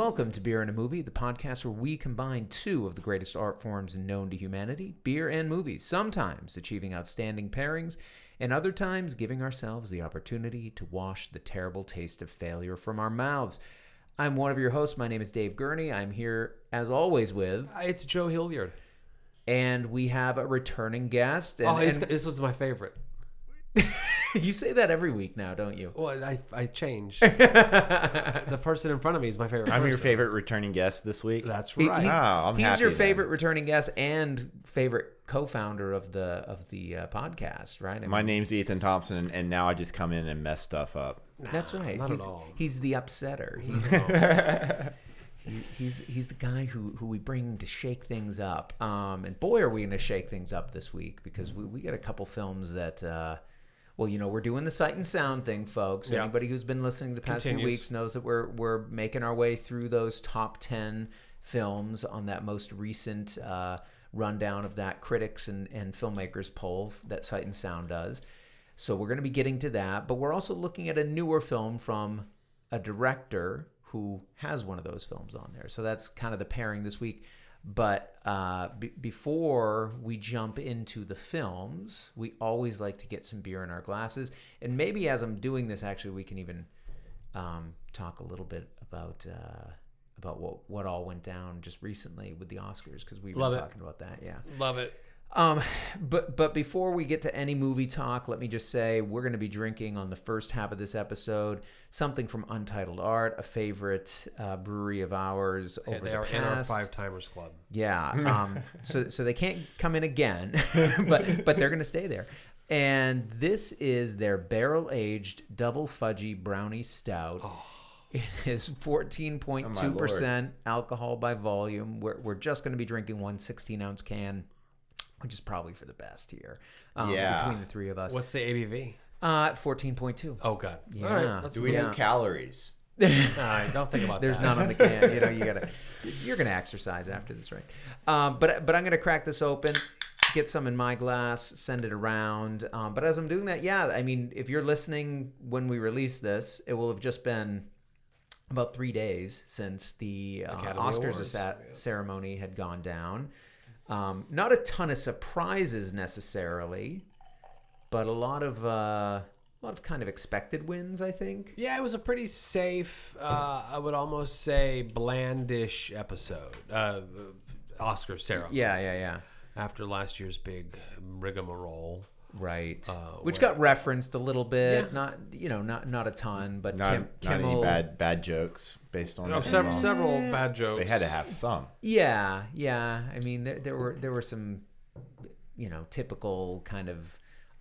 Welcome to Beer and a Movie, the podcast where we combine two of the greatest art forms known to humanity beer and movies, sometimes achieving outstanding pairings, and other times giving ourselves the opportunity to wash the terrible taste of failure from our mouths. I'm one of your hosts. My name is Dave Gurney. I'm here, as always, with, Uh, It's Joe Hilliard. and we have a returning guest. And, Oh, and this was my favorite. you say that every week now, don't you? Well, I, I change. the person in front of me is my favorite. I'm your person. favorite returning guest this week. That's He- right. he's, Oh, I'm he's happy your then. favorite returning guest and favorite co-founder of the of the uh, podcast, right? I My mean, name's Ethan Thompson, and, and now I just come in and mess stuff up. That's right. not he's, at all. he's the upsetter. He's, he- he's he's the guy who, who we bring to shake things up. Um, and boy, are we going to shake things up this week because we, we got a couple films that. Uh, well, you know, we're doing the sight and sound thing, folks. Yeah. Anybody who's been listening the past few weeks knows that we're we're making our way through those top ten films on that most recent uh, rundown of that critics and, and filmmakers poll that Sight and Sound does. So we're going to be getting to that, but we're also looking at a newer film from a director who has one of those films on there. So that's kind of the pairing this week. But uh, b- before we jump into the films, we always like to get some beer in our glasses. And maybe as I'm doing this, actually, we can even um, talk a little bit about uh, about what what all went down just recently with the Oscars because we've Love been it. talking about that. Yeah. Love it. Um, but but before we get to any movie talk, let me just say we're going to be drinking on the first half of this episode something from Untitled Art, a favorite uh, brewery of ours Yeah, over they the are in our past. five timers club. Yeah. Um, so so they can't come in again, but but they're going to stay there. And this is their barrel aged double fudgy brownie stout. Oh. It is 14.2 percent alcohol by volume. We're we're just going to be drinking one 16 ounce can. Which is probably for the best here, um, Yeah. between the three of us. What's the ABV? Uh, fourteen point two. Oh God. Yeah. All right. Let's, Do we Yeah. have calories? All right, don't think about There's that. none on the can. You know, you gotta. You're gonna exercise after this, right? Um, but but I'm gonna crack this open, get some in my glass, send it around. Um, but as I'm doing that, yeah, I mean, if you're listening when we release this, it will have just been about three days since the, uh, Academy Oscars Awards, ceremony had gone down. Um, not a ton of surprises necessarily, but a lot of uh, a lot of kind of expected wins, I think. Yeah, it was a pretty safe. Uh, I would almost say blandish episode. Uh, Oscar ceremony. Yeah, yeah, yeah. After last year's big rigmarole. Right. Uh, Which where- got referenced a little bit. Yeah. Not you know, not not a ton, but Not, Kim, not any bad bad jokes based on. No, the several, films. several bad jokes. They had to have some. Yeah, yeah. I mean, there, there were there were some, you know, typical kind of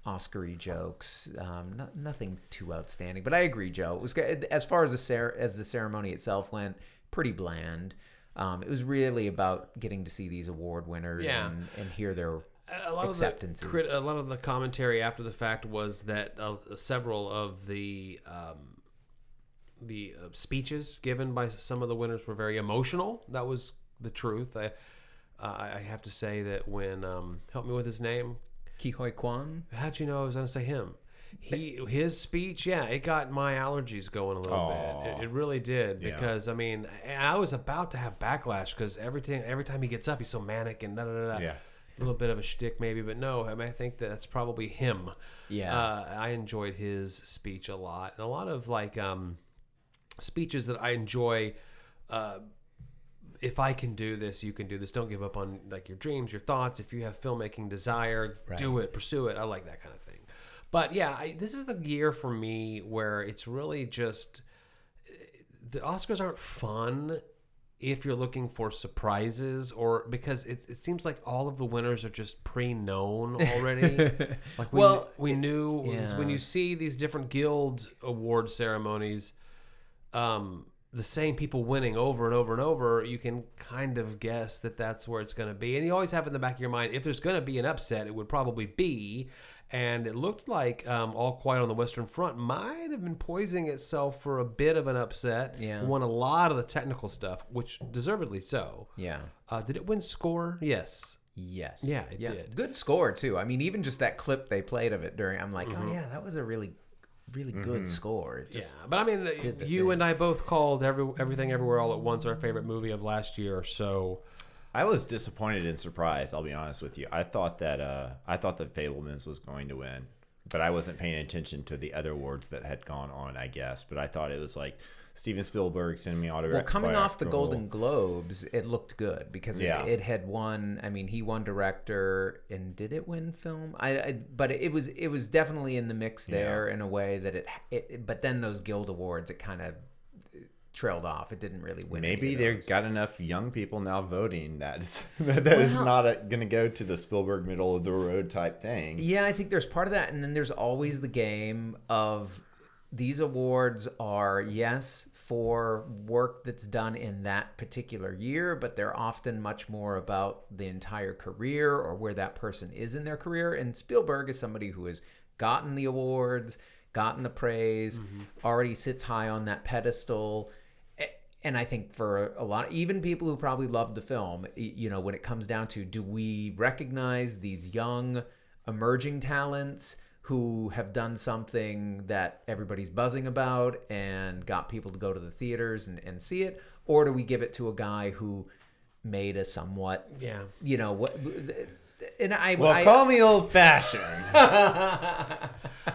Oscary jokes. Um, not, nothing too outstanding, but I agree, Joe. It was as far as the cer- as the ceremony itself went, pretty bland. Um, it was really about getting to see these award winners Yeah. and, and hear their a lot acceptances. Of the, crit- a lot of the commentary after the fact was that uh, several of the um, the uh, speeches given by some of the winners were very emotional. That was the truth. I uh, I have to say that when um, help me with his name. Ke Huy Quan. How'd you know I was going to say him? He his speech, yeah, it got my allergies going a little Aw. bit. It, it really did Yeah. because I mean, I was about to have backlash because everything every time he gets up, he's so manic and da da da. da. Yeah. A little bit of a shtick, maybe, but no. I mean, I think that that's probably him. Yeah. uh, I enjoyed his speech a lot, and a lot of like um, speeches that I enjoy. Uh, if I can do this, you can do this. Don't give up on like your dreams, your thoughts. If you have filmmaking desire, do it, pursue it. I like that kind of thing. But yeah, I, this is the year for me where it's really just the Oscars aren't fun if you're looking for surprises or because it, it seems like all of the winners are just pre-known already. Like we, Well, we knew was when you see these different guild award ceremonies um the same people winning over and over and over you can kind of guess that that's where it's going to be and you always have in the back of your mind if there's going to be an upset it would probably be and it looked like um, all quiet on the western front might have been poising itself for a bit of an upset Yeah. Won a lot of the technical stuff which deservedly so Yeah. uh, did it win score yes Yes. Yeah, it did. Good score too. I mean, even just that clip they played of it during, I'm like, Mm-hmm. oh yeah, that was a really really good score. It Yeah, but I mean, you thing. and I both called every everything everywhere all at once our favorite movie of last year. So I was disappointed and surprised. I'll be honest with you. I thought that uh, I thought that Fabelmans was going to win, but I wasn't paying attention to the other awards that had gone on. I guess, but I thought it was like Steven Spielberg cinematography. Well, coming off the Golden Globes, it looked good because it, Yeah. it had won. I mean, he won director, and did it win film? I, I but it was it was definitely in the mix there in a way that it. it but then those Guild Awards, it kind of trailed off. It didn't really win. Maybe they've got enough young people now voting that it's, that is Well- not going to go to the Spielberg middle of the road type thing. Yeah, I think there's part of that, and then there's always the game of these awards are yes for work that's done in that particular year, but they're often much more about the entire career or where that person is in their career. And Spielberg is somebody who has gotten the awards, gotten the praise, mm-hmm. already sits high on that pedestal. And I think for a lot, even people who probably loved the film, you know, when it comes down to do we recognize these young emerging talents who have done something that everybody's buzzing about and got people to go to the theaters and, and see it? Or do we give it to a guy who made a somewhat, yeah, you know, what? And I, Well, I call me old fashioned,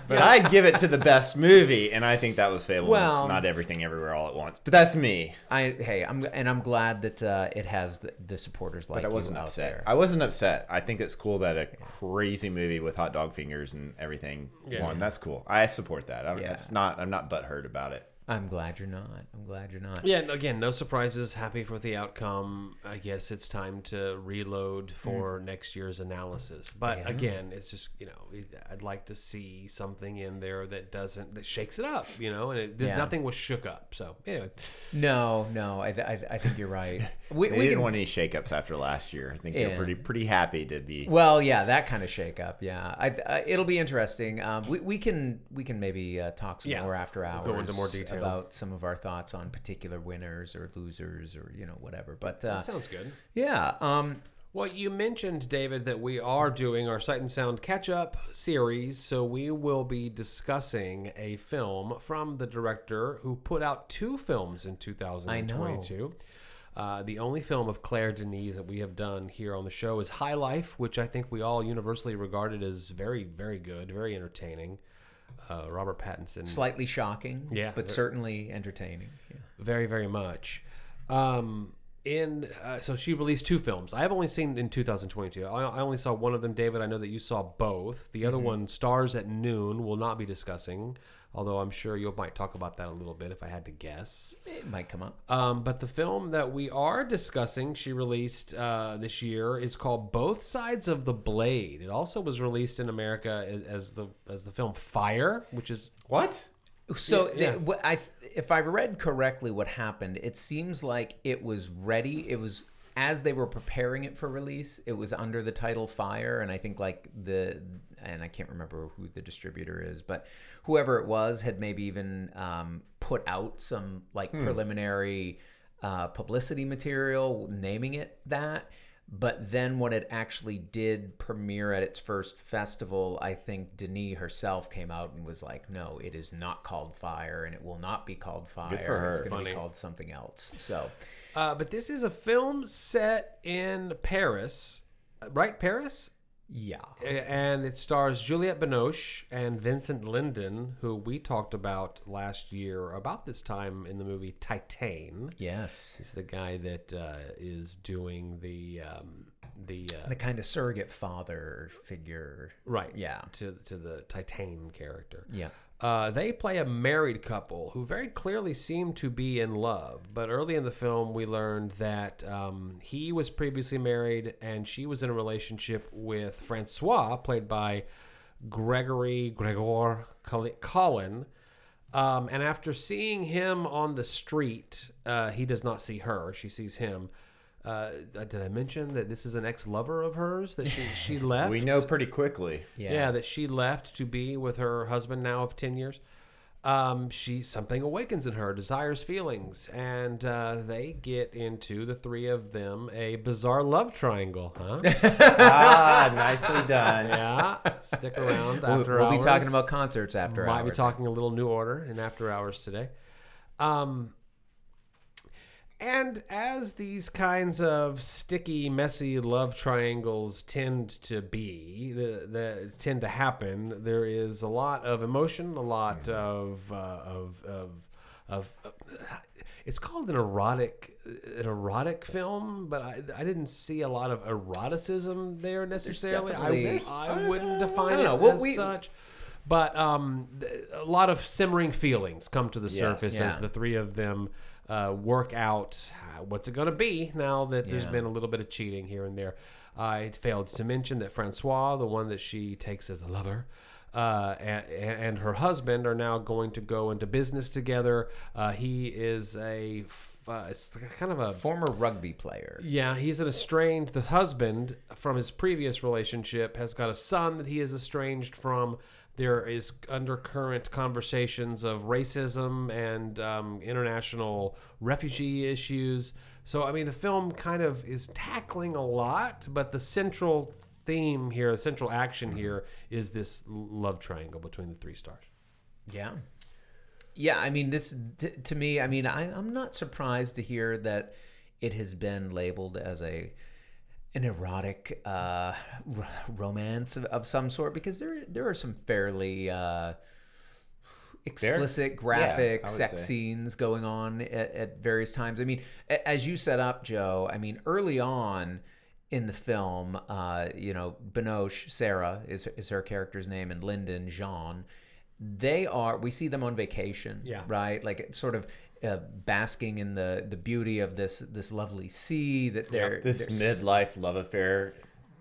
but I'd give it to the best movie, and I think that was Fable. Well- not everything everywhere all at once, but that's me. I, hey, I'm and I'm glad that uh, it has the, the supporters like But I wasn't out upset. I wasn't upset. I think it's cool that a crazy movie with hot dog fingers and everything Yeah. won. That's cool. I support that. I'm, Yeah. It's not. I'm not butthurt about it. I'm glad you're not. I'm glad you're not. yeah. Again, no surprises. Happy for the outcome. I guess it's time to reload for next year's analysis. But Yeah. again, it's just you know, I'd like to see something in there that doesn't that shakes it up. You know, and it, Yeah. nothing was shook up. So anyway, No, no, I, th- I, th- I think you're right. We, They we didn't can, want any shakeups after last year. I think Yeah. they're pretty pretty happy to be. well, yeah, that kind of shake up. Yeah, I, uh, it'll be interesting. Um, we, we can we can maybe uh, talk some Yeah. more after hours. We'll go into more detail. About some of our thoughts on particular winners or losers or you know whatever. But uh, that sounds good. yeah, um, Well, you mentioned, David, that we are doing our Sight and Sound catch up series. So we will be discussing a film from the director who put out two films in 2022. Uh, the only film of Claire Denis that we have done here on the show is High Life, which I think we all universally regarded as very, very good, very entertaining. Uh, Robert Pattinson. slightly shocking. Yeah. but certainly entertaining. Yeah. very very much um in uh, so she released two films i have only seen in 2022 I, I only saw one of them david i know that you saw both the other one stars at noon will not be discussing although i'm sure you might talk about that a little bit if i had to guess It might come up. um, but the film that we are discussing she released uh, this year is called both sides of the blade it also was released in america as, as the as the film fire which is What? So Yeah, yeah. I, if I read correctly, what happened? It seems like it was ready. It was as they were preparing it for release. It was under the title Fire, and I think like the and I can't remember who the distributor is, but whoever it was had maybe even um, put out some like preliminary uh, publicity material naming it that. But then when it actually did premiere at its first festival, I think Denis herself came out and was like, "No, it is not called Fire, and it will not be called Fire. for her. It's going to be called something else." So, Uh, but this is a film set in Paris, uh, right? Paris, yeah, and it stars Juliette Binoche and Vincent Lindon, who we talked about last year about this time in the movie Titane. yes, He's the guy that uh, is doing the um, the uh, the kind of surrogate father figure. right, Yeah, to to the Titane character. yeah, Uh, they play a married couple who very clearly seem to be in love. But early in the film, we learned that um, he was previously married and she was in a relationship with Francois, played by Gregory Gregoire Colin. Um, and after seeing him on the street, uh, he does not see her; she sees him. Uh, did I mention that this is an ex-lover of hers that she she left? We know pretty quickly. yeah. Yeah. that she left to be with her husband now of 10 years. um, she something awakens in her, desires feelings, and uh, they get into the three of them a bizarre love triangle, huh? ah, nicely done. yeah, stick around We'll, after we'll be talking about concerts after Might hours. be talking a little New Order in After Hours today. Um, and as these kinds of sticky, messy love triangles tend to be, the, the tend to happen, there is a lot of emotion, a lot of uh, of of of. uh, it's called an erotic, an erotic film, but I, I didn't see a lot of eroticism there necessarily. I, I wouldn't define it. Well, as we- such. But um, a lot of simmering feelings come to the Yes. surface Yeah. as the three of them uh, work out uh, what's it going to be now that there's been a little bit of cheating here and there. I failed to mention that Francois, the one that she takes as a lover, uh, and, and her husband are now going to go into business together. Uh, he is a uh, it's kind of a Former rugby player. yeah, he's an estranged. The husband from his previous relationship has got a son that he is estranged from. There is undercurrent conversations of racism and um, international refugee issues. So, I mean, the film kind of is tackling a lot, but the central theme here, the central action here, is this love triangle between the three stars. Yeah. Yeah, I mean, this to me, I mean, I, I'm not surprised to hear that it has been labeled as a an erotic uh, r- romance of, of some sort because there there are some fairly uh, explicit, graphic would sex say. scenes going on at, at various times. I mean, a- as you set up, Joe. I mean, early on in the film, uh, you know, Binoche Sarah is is her character's name, and Lindon Jean. They are. We see them on vacation. Yeah. Right. Like it's sort of. Uh, basking in the the beauty of this this lovely sea that they're This they're- midlife love affair.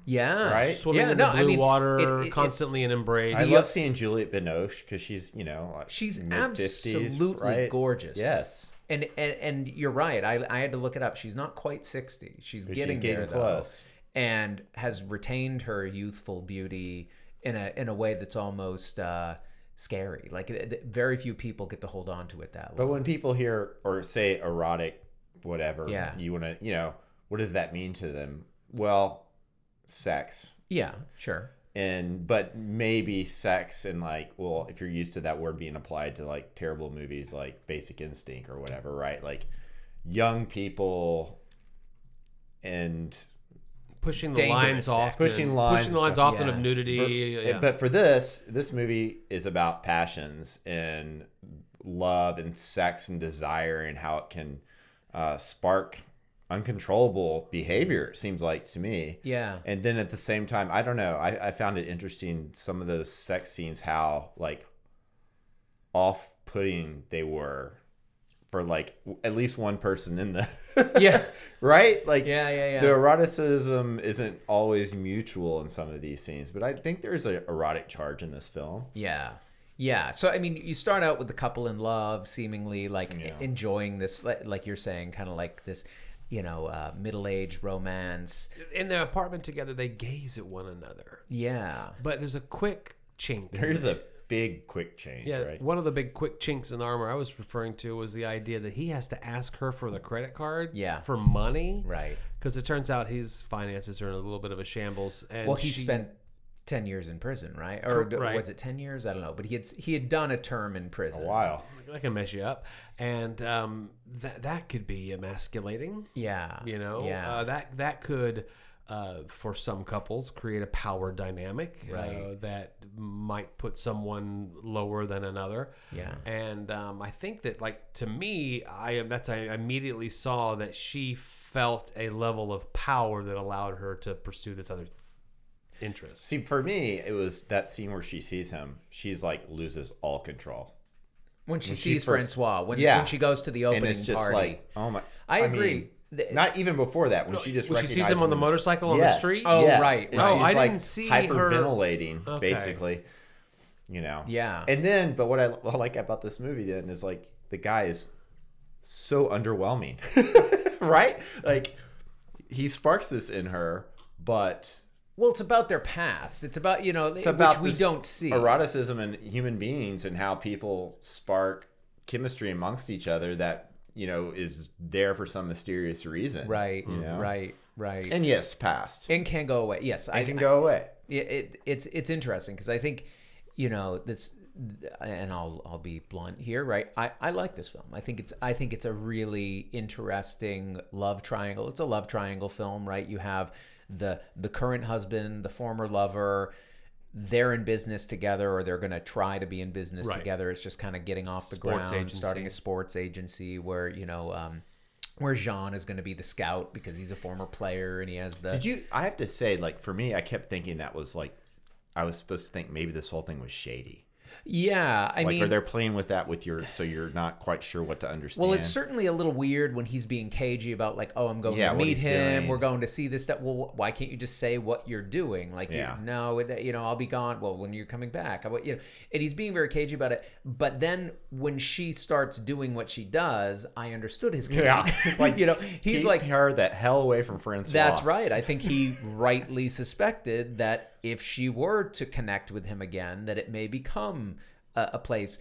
yeah Right? Swimming yeah, in the no, blue I mean, water, it- it- it- constantly in embrace. I love seeing Juliette Binoche because she's, you know, like She's absolutely right? gorgeous. Yes. And, and and you're right. I, I had to look it up. She's not quite 60. She's getting, she's getting there close. though, and has retained her youthful beauty in a in a way that's almost uh, scary. Like it- it- very few people get to hold on to it that way. But when people hear or say erotic, whatever, Yeah. you want to, you know, what does that mean to them? Well, sex. yeah, sure. And, but maybe sex and like, well, if you're used to that word being applied to like terrible movies like Basic Instinct or whatever, right? Like young people and pushing the Dangerous lines sex. off, Pushing lines pushing the lines stuff, often yeah. of nudity. For- yeah. But for this, this movie is about passions and love and sex and desire and how it can uh, spark uncontrollable behavior. It seems like to me. Yeah. And then at the same time, I don't know. I, I found it interesting some of those sex scenes how like off-putting they were for like w- at least one person in the Yeah. right like Yeah, yeah, yeah. the eroticism isn't always mutual in some of these scenes but i think there's an erotic charge in this film Yeah. Yeah. So I mean, you start out with the couple in love, seemingly like Yeah. enjoying this, like, like you're saying, kind of like this, you know, uh, middle-aged romance. in their apartment together, they gaze at one another. Yeah. But there's a quick chink. there's a big quick change yeah. right One of the big quick chinks in the armor I was referring to was the idea that he has to ask her for the credit card. Yeah. For money. Right. Because it turns out his finances are in a little bit of a shambles. And Well, he she's- spent ten years in prison, right? Or right. was it ten years? I don't know. But he had he had done a term in prison. a while that can mess you up, and um, that that could be emasculating. Yeah. You know, Yeah. uh, that that could, uh, for some couples, create a power dynamic uh, that might put someone lower than another. Yeah. and um, I think that, like to me, I am that's I immediately saw that she felt a level of power that allowed her to pursue this other th- interest. see for me it was that scene where she sees him she's like loses all control when she when she sees first- Francois, when Yeah. when she goes to the and opening it's just party, like oh my I mean, agree. The- not even before that when she just when she sees him on the motorcycle on the street? Oh, yes. right, And. Oh, she's, I like, didn't see her- hyperventilating Okay. basically you know Yeah. and then but what I like about this movie then is like the guy is so underwhelming right like he sparks this in her but well, it's about their past. It's about you know It's about which we don't see. eroticism in human beings and how people spark chemistry amongst each other that you know is there for some mysterious reason. Right, know? right, right. And yes, past. and can go away. Yes, I can go away. it, it it's it's interesting because I think you know this and I'll I'll be blunt here right I, I like this film I think it's I think it's a really interesting love triangle it's a love triangle film right you have the the current husband the former lover they're in business together or they're going to try to be in business Right. together it's just kind of getting off the Sports ground agency. starting a sports agency where you know um where Jean is going to be the scout because he's a former player and he has the Did you? I have to say, like for me, I kept thinking that was like, I was supposed to think maybe this whole thing was shady. Yeah I like, mean or they're playing with that with your, so you're not quite sure what to understand. Well, it's certainly a little weird when he's being cagey about like, oh, I'm going Yeah, to meet him. doing. We're going to see this stuff. Well, why can't you just say what you're doing? Like, you- Yeah. no, it- you know, I'll be gone. Well, when you're coming back, I, you know, and he's being very cagey about it. But then when she starts doing what she does, I understood his cagey. yeah. Like you know, he's like, her the hell away from Francois. that's right. I think he rightly suspected that if she were to connect with him again, that it may become a, a place.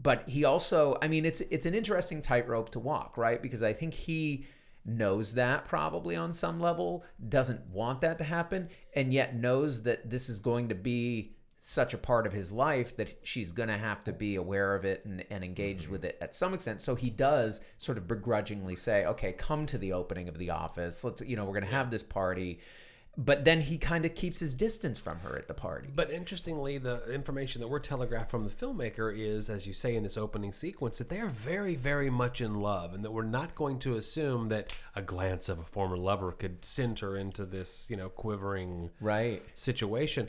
But he also, I mean, it's it's an interesting tightrope to walk, right? Because I think he knows that probably on some level, doesn't want that to happen, and yet knows that this is going to be such a part of his life that she's going to have to be aware of it and, and engaged mm-hmm. with it at some extent. So he does sort of begrudgingly say, okay, come to the opening of the office. Let's, you know, we're going to have this party. But then he kind of keeps his distance from her at the party. But interestingly, the information that we're telegraphed from the filmmaker is, as you say in this opening sequence, that they are very, very much in love, and that we're not going to assume that a glance of a former lover could send her into this, you know, quivering Right. situation.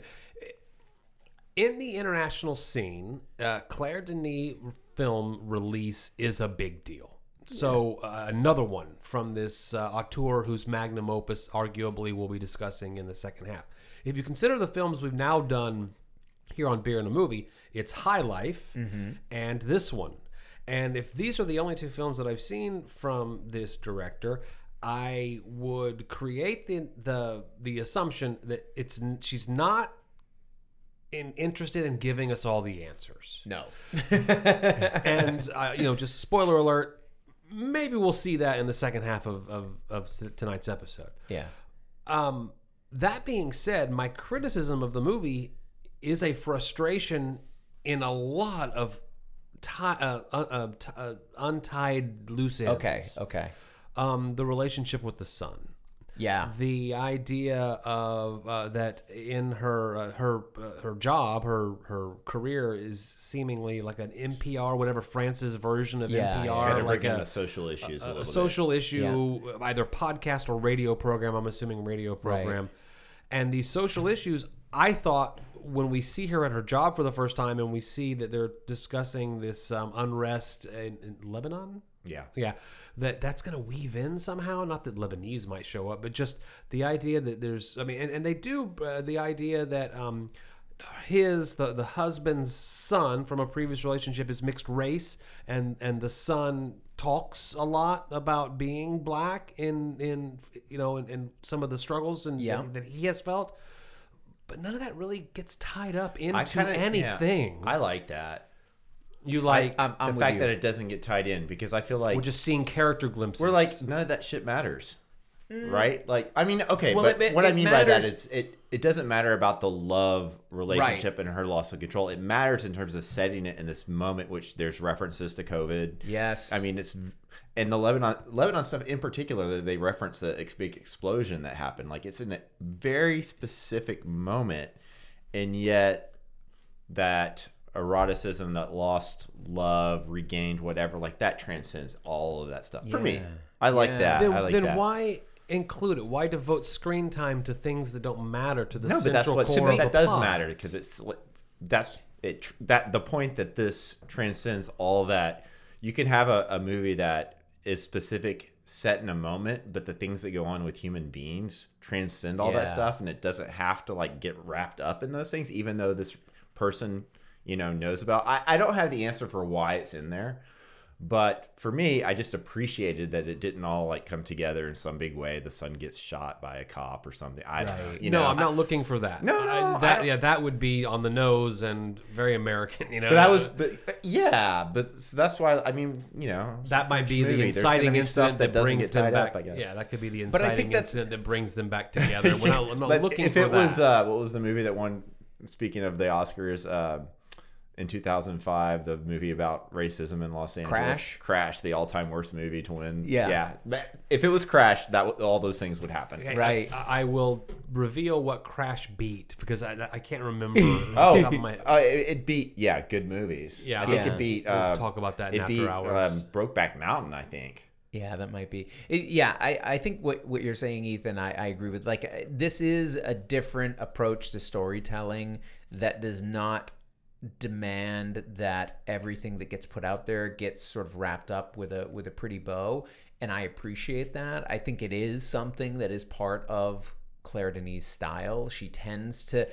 In the international scene, uh, Claire Denis film release is a big deal. So uh, another one from this uh, auteur whose magnum opus arguably we'll be discussing in the second half. If you consider the films we've now done here on Beer and a Movie, it's High Life and this one. And if these are the only two films that I've seen from this director, I would create the the the assumption that it's she's not in, interested in giving us all the answers. No. And uh, you know, just spoiler alert, maybe we'll see that in the second half of of, of tonight's episode. yeah. Um, that being said, my criticism of the movie is a frustration in a lot of tie, uh, uh, uh, untied loose ends. Okay. Okay. Um, the relationship with the son. Yeah. The idea of uh, that in her uh, her uh, her job, her her career is seemingly like an NPR, whatever France's version of Yeah, NPR, yeah. Kind of like a, social issues a, a little bit. social issue, either podcast or radio program. I'm assuming radio program. And these social issues, I thought when we see her at her job for the first time and we see that they're discussing this um, unrest in, in Lebanon. Yeah. Yeah, that that's going to weave in somehow. Not that Lebanese might show up, but just the idea that there's. I mean, and, and they do uh, the idea that um, his the the husband's son from a previous relationship is mixed race, and and the son talks a lot about being black in in you know in, in some of the struggles and Yeah. that, he has felt. But none of that really gets tied up into I kind of anything. I like that. You like I'm, I'm the fact you. that it doesn't get tied in because I feel like we're just seeing character glimpses. we're like none of that shit matters. Right? Like I mean, okay, Mm. Well, but it- what I it mean by that is it it doesn't matter about the love relationship and her loss of control. It matters in terms of setting it in this moment which there's references to COVID. Yes. I mean, it's and the Lebanon Lebanon stuff in particular. They reference the big explosion that happened. Like it's in a very specific moment, and yet that eroticism, that lost love, regained whatever, like that transcends all of that stuff. For me, I like Yeah. that. then, I like then that. why include it? Why devote screen time to things that don't matter to the No, central but that's what core see, but of that does plot? matter because it's that's it. That the point that this transcends all that. You can have a, a movie that is specific, set in a moment, but the things that go on with human beings transcend all that stuff, and it doesn't have to like get wrapped up in those things, even though this person you know knows about. I, I don't have the answer for why it's in there, But for me, I just appreciated that it didn't all like come together in some big way. The son gets shot by a cop or something. I, Right. you no, know, I'm not looking for that. No, no, I- I that don't- yeah, that would be on the nose and very American. You know, But I was, but yeah, but so that's why I mean, you know, that might be the movie. There's gonna inciting be incident stuff that, doesn't brings them back. up, I guess. Yeah, that could be the But I inciting think that's- incident that brings them back together. We're not, I'm not looking if for it that. was uh, what was the movie that won? Speaking of the Oscars, uh, in 2005, the movie about racism in Los Angeles, Crash? Crash, the all-time worst movie to win. Yeah. yeah. That- if it was Crash, that w- all those things would happen. Okay, Right. I, I will reveal what Crash beat because I, I can't remember. Oh, off the top of my- uh, it, it beat yeah, good movies. Yeah. I think Yeah. it beat. We'll Uh, talk about that in it after beat hours. um, Brokeback Mountain. I think. Yeah, that might be. It- yeah, I, I think what, what you're saying, Ethan, I, I agree with. Like, uh, this is a different approach to storytelling that does not demand that everything that gets put out there gets sort of wrapped up with a with a pretty bow. And I appreciate that. I think it is something that is part of Claire Denis' style. She tends to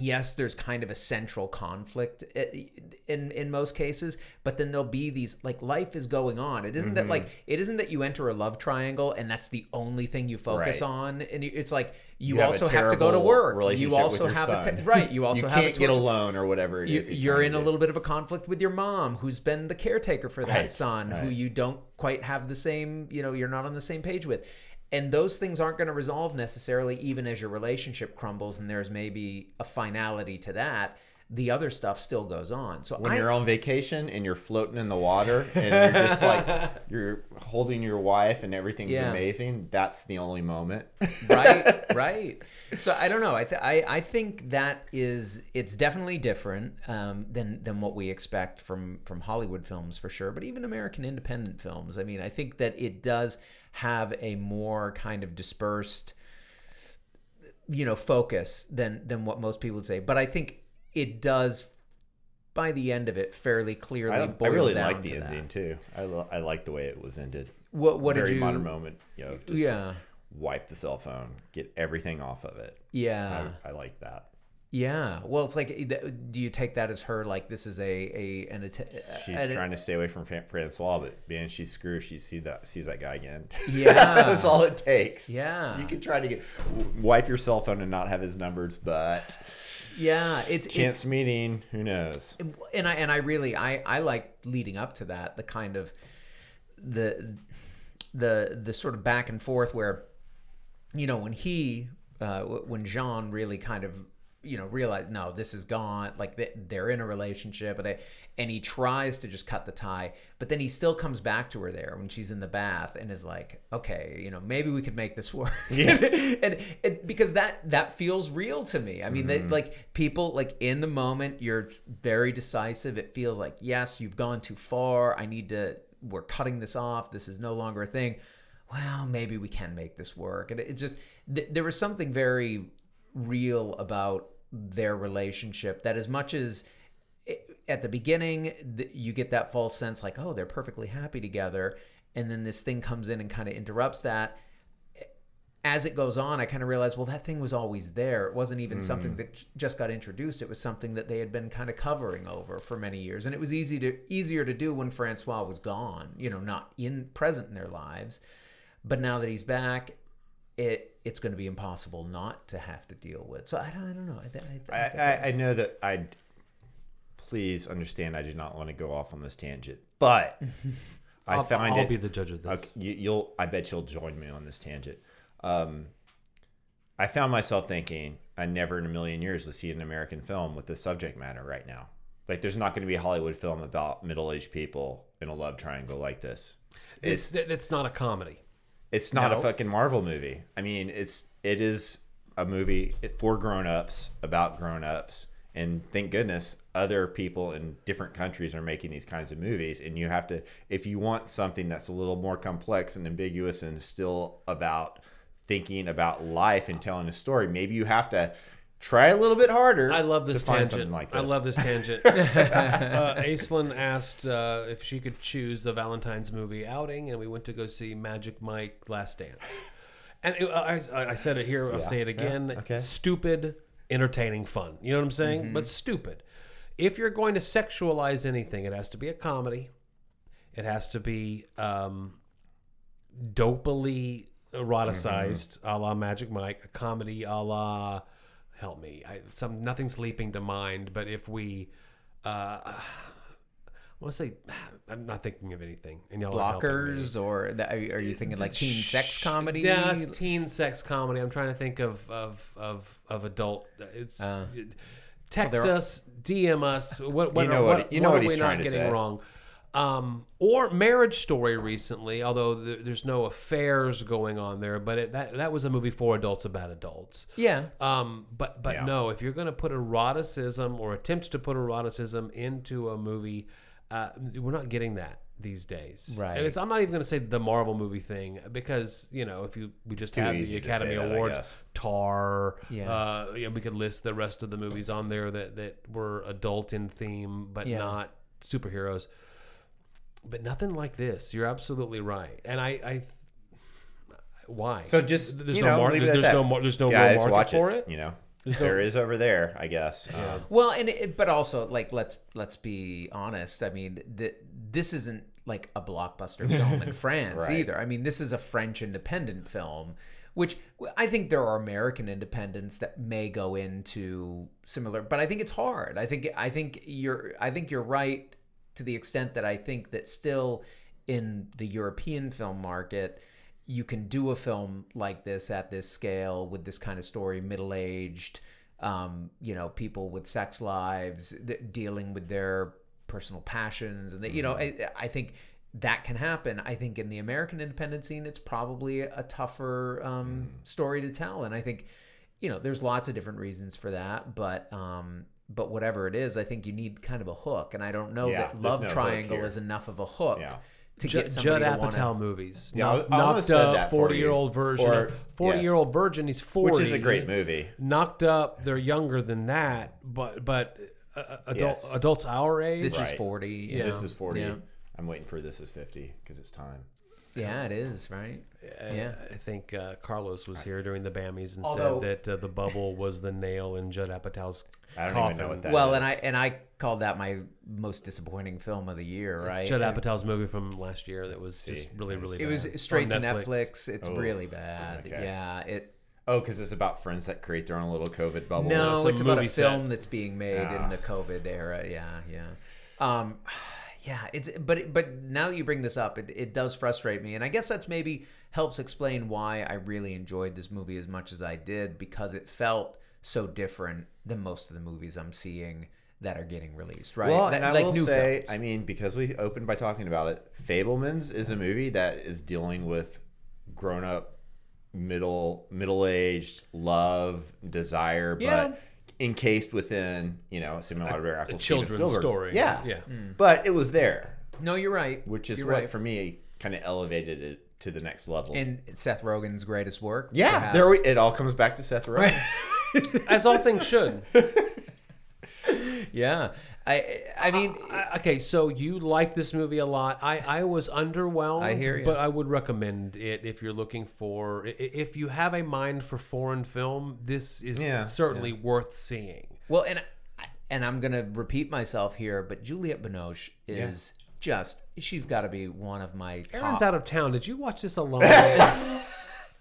yes, there's kind of a central conflict eh, in in most cases, but then there'll be these like life is going on. It isn't that mm-hmm. like it isn't that you enter a love triangle and that's the only thing you focus Right. on, and it's like you, have a also have to go to work. You also have a te- right. You also you have can't a get tw- alone or whatever it you, is he's you're in a little bit of a conflict with your mom who's been the caretaker for that Right, son who you don't quite have the same you know you're not on the same page with. And those things aren't going to resolve necessarily even as your relationship crumbles and there's maybe a finality to that the other stuff still goes on. So when I, you're on vacation and you're floating in the water and you're just like you're holding your wife and everything's Yeah. amazing that's the only moment. Right right. So i don't know I, th- I i think that is it's definitely different um, than than what we expect from from hollywood films for sure but even american independent films. I mean i think that it does have a more kind of dispersed you know focus than than what most people would say. But i think it does by the end of it fairly clearly I, I really like the to that. ending too. I, lo- I like the way it was ended. What what very did you modern moment you know just yeah. wipe the cell phone get everything off of it. Yeah. I, I like that. Yeah, well, it's like, do you take that as her like this is a a an att- she's an- trying to stay away from Francois but man she's screwed. She see that sees that guy again. Yeah. that's all it takes. Yeah, you can try to get wipe your cell phone and not have his numbers but yeah, it's chance it's meeting who knows? And I and I really I I like leading up to that the kind of the the the sort of back and forth where you know when he uh, when Jean really kind of you know realize no this is gone. Like they, they're in a relationship and and he tries to just cut the tie but then he still comes back to her there when she's in the bath and is like okay you know maybe we could make this work. Yeah. and it, because that that feels real to me. I mean they, mm-hmm. like people like in the moment you're very decisive. It feels like yes you've gone too far. I need to we're cutting this off. This is no longer a thing. Well, maybe we can make this work. And it just, th- there was something very real about their relationship that, as much as at the beginning, you get that false sense like, oh, they're perfectly happy together. And then this thing comes in and kind of interrupts that. As it goes on, I kind of realized, well, that thing was always there. It wasn't even something mm-hmm. that just got introduced. It was something that they had been kind of covering over for many years, and it was easy to easier to do when Francois was gone. You know, not in present in their lives. But now that he's back, it it's going to be impossible not to have to deal with. So I don't, I don't know. I, I, I, I, I know that I. Please understand, I do not want to go off on this tangent, but I I'll, find I'll it. be the judge of this. Okay, you, you'll. I bet you'll join me on this tangent. Um, I found myself thinking, I never in a million years would see an American film with this subject matter right now. Like, there's not going to be a Hollywood film about middle-aged people in a love triangle like this. It's, it's not a comedy. It's not No. a fucking Marvel movie. I mean, it's it is a movie for grown-ups about grown-ups, and thank goodness other people in different countries are making these kinds of movies. And you have to, if you want something that's a little more complex and ambiguous and still about thinking about life and telling a story, maybe you have to try a little bit harder. I love this to find tangent. something like I love this tangent. uh, Aislinn asked uh, if she could choose the Valentine's movie outing, and we went to go see Magic Mike Last Dance. And it, I, I said it here. I'll say it again. okay. Stupid, entertaining, fun. You know what I'm saying? Mm-hmm. But stupid. If you're going to sexualize anything, it has to be a comedy. It has to be um, dopily eroticized, a la Magic Mike, a comedy, a la help me, I, some nothing's leaping to mind. But if we, uh, I want to say, I'm not thinking of anything. And y'all. Blockers, or that, are you are you thinking like teen sex comedy? Yeah, it's teen sex comedy. I'm trying to think of of of, of adult. It's Uh. text Well, us, DM us. What what You know what, what- you know what what are we not getting say. wrong? Um, or Marriage Story recently, although th- there's no affairs going on there, but it, that that was a movie for adults about adults. yeah. Um, but but Yeah. no, if you're going to put eroticism or attempt to put eroticism into a movie, uh, we're not getting that these days. Right. And it's I'm not even going to say the Marvel movie thing because you know if you we just too had the Academy say that, Awards. Tar. Yeah. Uh, yeah, we could list the rest of the movies on there that that were adult in theme but Yeah. not superheroes. But nothing like this. You're absolutely right. And I, I why? So just there's you no know, market. leave it at There's no mar- there's no real market watch for it, it. You know, There's no- there is over there, I guess. Um, Well, and it, but also like let's let's be honest. I mean, th- this isn't like a blockbuster film in France Right. either. I mean, this is a French independent film, which I think there are American independents that may go into similar, but I think it's hard. I think I think you're I think you're right to the extent that I think that still in the European film market you can do a film like this at this scale with this kind of story, middle aged, um, you know, people with sex lives dealing with their personal passions, and that you know, I, I think that can happen. I think in the American independent scene, it's probably a tougher um, story to tell, and I think you know, there's lots of different reasons for that, but. Um, but whatever it is, I think you need kind of a hook, and I don't know Yeah, that Love no Triangle is enough of a hook Yeah. to Judd, get somebody Judd to wanna- movies. Yeah, I knocked up, forty-year-old version. Or- Forty year old virgin. He's forty, which is a great movie. Knocked up. They're younger than that, but but uh, adult, Yes. adults our age. This is 40. Yeah. This is 40. Yeah. I'm waiting for this is 50 because it's time. Yeah, it is, right? Uh, Yeah. I think uh, Carlos was here during the Bammies and Although- said that uh, the bubble was the nail in Judd Apatow's I don't coffin. even know what that well, is. and I and I called that my most disappointing film of the year, right? Judd Apatow's movie from last year that was just really really. see. It was bad. straight to On Netflix. It's Oh, really bad. okay. Yeah, it. Oh, because it's about friends that create their own little COVID bubble. No, it's a it's, about a movie set. film that's being made Ah. in the COVID era. Yeah, yeah. Um, yeah, it's but it- but now that you bring this up, it, it does frustrate me, and I guess that's maybe helps explain why I really enjoyed this movie as much as I did because it felt so different than most of the movies I'm seeing that are getting released. Right? Well, That- and I like will new say, films. I mean, because we opened by talking about it, Fabelmans is a movie that is dealing with grown up, middle middle aged love, desire, Yeah. but encased within you know a cinematographical a children's story. Yeah, Yeah. Hmm. But it was there, no, you're right. which is You're what right. for me kind of elevated it to the next level. and Seth Rogen's greatest work. yeah, perhaps. there we, it all comes back to Seth Rogen. as all things should. Yeah, I I mean, I- uh, okay, so you like this movie a lot. I, I was underwhelmed, I hear ya. but I would recommend it if you're looking for if you have a mind for foreign film. This is Yeah, certainly worth seeing. well, and and I'm gonna repeat myself here, but Juliette Binoche is just she's got to be one of my Aaron's top. out of town. Did you watch this alone?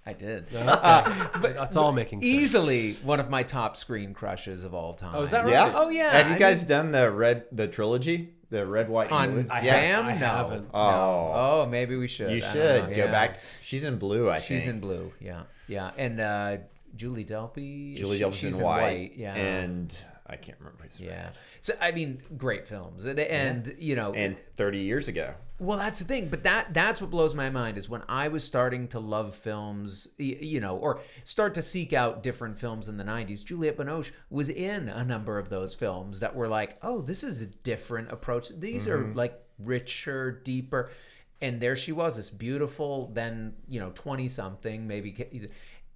I did but that's all making sense. easily one of my top screen crushes of all time. Oh, is that right? Yeah. Oh yeah. Have you I guys done the red the trilogy, the red white and blue? I Bam? have- I no. haven't. No. Oh. Oh, maybe we should. You I should go Yeah. back. She's in blue, I think. She's think. in blue. Yeah, yeah, and uh, Julie Delpy. Julie she- Delpy's she's in white. Yeah, And I can't remember his name. yeah. So I mean, great films, and, and you know, And 30 years ago. Well, that's the thing, but that that's what blows my mind is when I was starting to love films, you know, or start to seek out different films in the 90s. Juliette Binoche was in a number of those films that were like, "Oh, this is a different approach. These are mm-hmm. like richer, deeper." And there she was, this beautiful then, you know, 20 something, maybe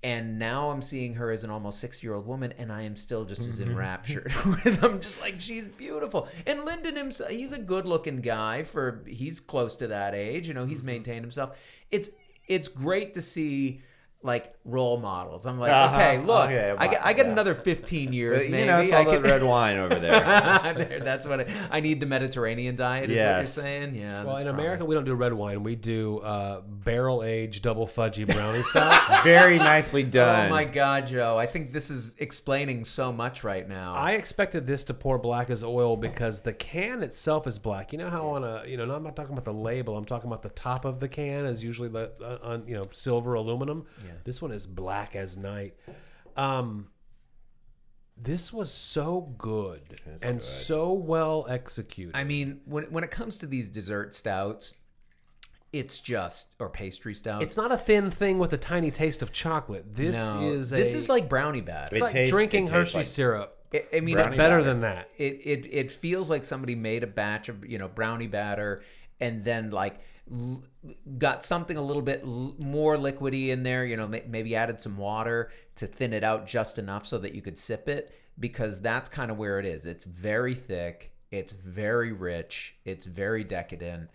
and now I'm seeing her as an almost six year old woman, and I am still just as mm-hmm. enraptured with them. Just like she's beautiful. And Lindon himself, he's a good looking guy for he's close to that age. You know, he's mm-hmm. maintained himself. It's it's great to see like role models. I'm like, Uh-huh. okay, look, Okay, I, get, I get yeah. another 15 years, you maybe. know, it's all I the can- red wine over there. There, that's what I, I need. The Mediterranean diet is Yes. what you're saying. Yeah. Well, that's in America, we don't do red wine. We do uh, barrel aged double fudgy brownie style. Very nicely done. Oh my God, Joe! I think this is explaining so much right now. I expected this to pour black as oil because the can itself is black. You know how on a you know, I'm not talking about the label. I'm talking about the top of the can is usually the uh, on you know silver aluminum. Yeah. This one is black as night. Um, this was so good and good. so well executed. I mean, when when it comes to these dessert stouts, it's just or pastry stouts. it's not a thin thing with a tiny taste of chocolate. This no, is a, this is like brownie batter. it's It like tastes- drinking tastes Hershey like- syrup. I, I mean, Brownie Better batter. than that. it it it feels like somebody made a batch of you know brownie batter and then like got something a little bit more liquidy in there. You know, maybe added some water to thin it out just enough so that you could sip it because that's kind of where it is. It's very thick. It's very rich. It's very decadent.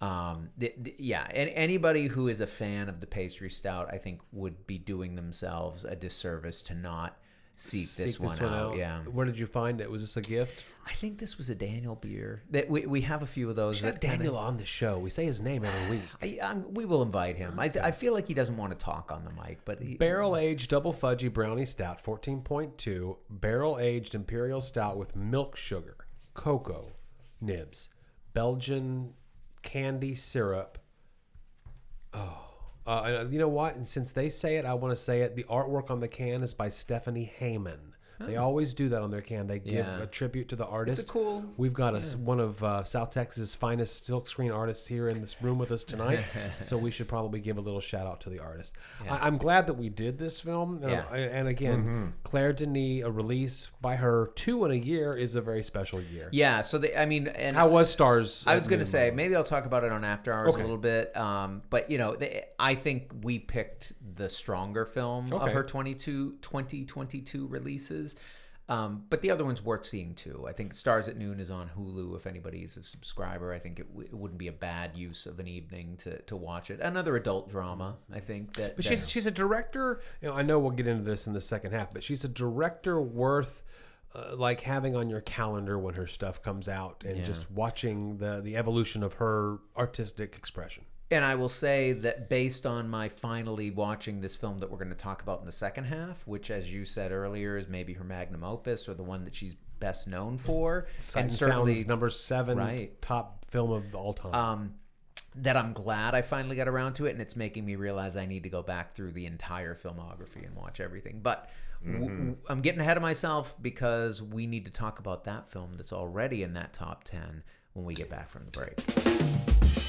Um, yeah, and anybody who is a fan of the pastry stout, I think, would be doing themselves a disservice to not seek, this, Seek one, out. Yeah, Where did you find it? Was this a gift? I think this was a Daniel beer. That we, we have a few of those. Should have kinda- Daniel on the show. We say his name every week. I, I'm, we will invite him. I, I feel like he doesn't want to talk on the mic, but he, Barrel aged double fudgy brownie stout, 14.2. Barrel aged imperial stout with milk sugar, cocoa nibs, Belgian candy syrup. Oh, uh, you know what? And since they say it, I want to say it. The artwork on the can is by Stephanie Heyman. They always do that on their can. They give Yeah. a tribute to the artist. cool- We've got a, one of uh, South Texas' finest silkscreen artists here in this room with us tonight, so we should probably give a little shout out to the artist. I, I'm glad that we did this film, and, Yeah. and again, Claire Denis, a release by her two in a year is a very special year. yeah. So they, I mean, and How was Stars? I was going to say maybe I'll talk about it on After Hours Okay. a little bit. Um, but you know, they, I think we picked the stronger film of her 22, 2022 releases. Um, but the other one's worth seeing too. I think Stars at Noon is on Hulu. If anybody's a subscriber, I think it, w- it wouldn't be a bad use of an evening to, to watch it. Another adult drama, I think that. But that- she's she's a director. You know, I know we'll get into this in the second half, but she's a director worth uh, like having on your calendar when her stuff comes out and Yeah. just watching the the evolution of her artistic expression. And I will say that based on my finally watching this film that we're going to talk about in the second half, which, as you said earlier, is maybe her magnum opus or the one that she's best known for, Sight and and certainly number seven Right. top film of all time. um, that I'm glad I finally got around to it, and it's making me realize I need to go back through the entire filmography and watch everything. But w- w- I'm getting ahead of myself because we need to talk about that film that's already in that top ten when we get back from the break.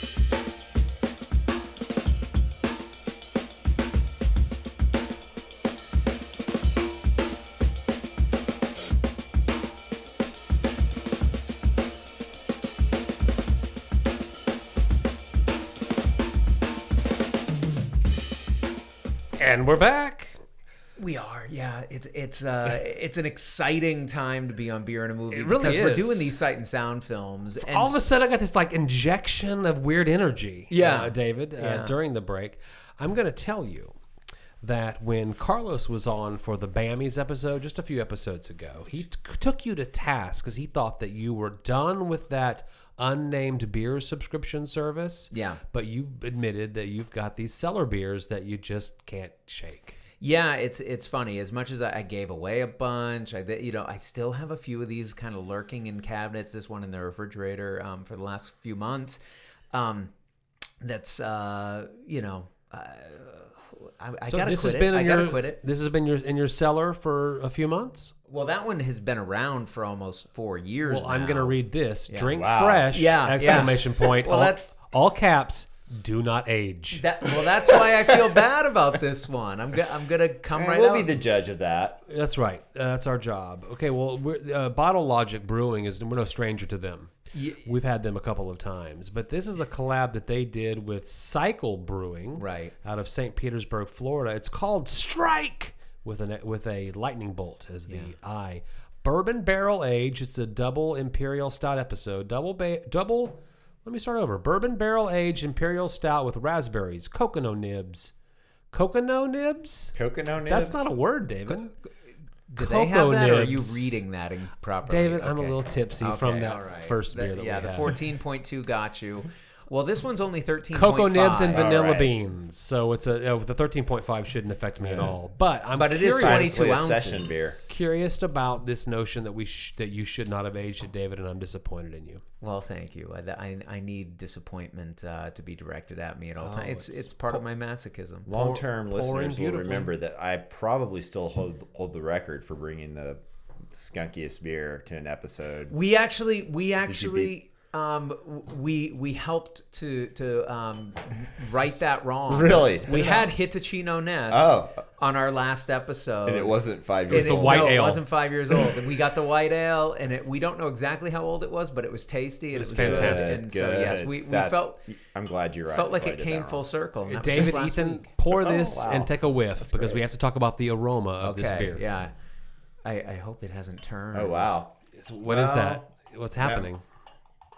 And we're back. We are, yeah. It's it's uh it's an exciting time to be on beer and a movie It really because we're is. doing these sight and sound films. And all of a sudden, I got this like injection of weird energy. Yeah. uh, David. Uh, Yeah. During the break, I'm going to tell you that when Carlos was on for the Bammies episode just a few episodes ago, he t- took you to task because he thought that you were done with that unnamed beer subscription service. Yeah. but you admitted that you've got these cellar beers that you just can't shake. Yeah, it's it's funny. As much as I, I gave away a bunch, I you know I still have a few of these kind of lurking in cabinets. This one in the refrigerator um, for the last few months. Um, that's uh, you know. Uh, I, I So gotta this quit has it. been in I gotta your quit it. this has been your in your cellar for a few months. Well, that one has been around for almost four years. Well, I'm going to read this. Drink Wow. fresh. Yeah, yeah. Exclamation point. Well, all, that's- all caps. Do not age. That, well, that's why I feel bad about this one. I'm go- I'm gonna come And right we'll out. be the judge of that. That's right. Uh, that's our job. Okay. Well, we're, uh, Bottle Logic Brewing is we're no stranger to them. Ye- We've had them a couple of times, but this is a collab that they did with Cycle Brewing, Right. out of St. Petersburg, Florida. It's called Strike with an with a lightning bolt as the eye. Bourbon barrel age. It's a double imperial stout episode. Double ba- double. Let me start over. Bourbon barrel aged imperial stout with raspberries, coconut nibs, Cocono nibs? Coconut nibs. That's not a word, David. Do they have that, or are you reading that improperly? David, I'm a little tipsy Okay, from that right. first beer that yeah, we the 14.2 got you. Well, this one's only 13. Cocoa nibs and vanilla right. beans. So it's a uh, the 13.5 shouldn't affect me at all. But I'm But it is curious, 22 ounces. session beer. curious about this notion that we sh- that you should not have aged it, David, and I'm disappointed in you. Well, thank you. I, I, I need disappointment uh, to be directed at me at all Oh, times. It's it's it's part of my masochism. Long-term Pour- listeners will remember that I probably still hold hold the record for bringing the skunkiest beer to an episode. We actually we you actually um we we helped to to um right that wrong. Really? We had Hitachino no Nest Oh. on our last episode. And it wasn't five And years the old. white no, ale. It wasn't five years old. And we got the white ale, and it, we don't know exactly how old it was, but it was tasty and it was was, good. fantastic. And so yes, we, we That's- felt I'm glad you're right. felt like it came full circle. and that was David, Ethan, week. pour Oh, this wow. and take a whiff because we have to talk about the aroma of this beer. yeah. I, I hope it hasn't turned. Oh wow. So what is Well, that? What's happening?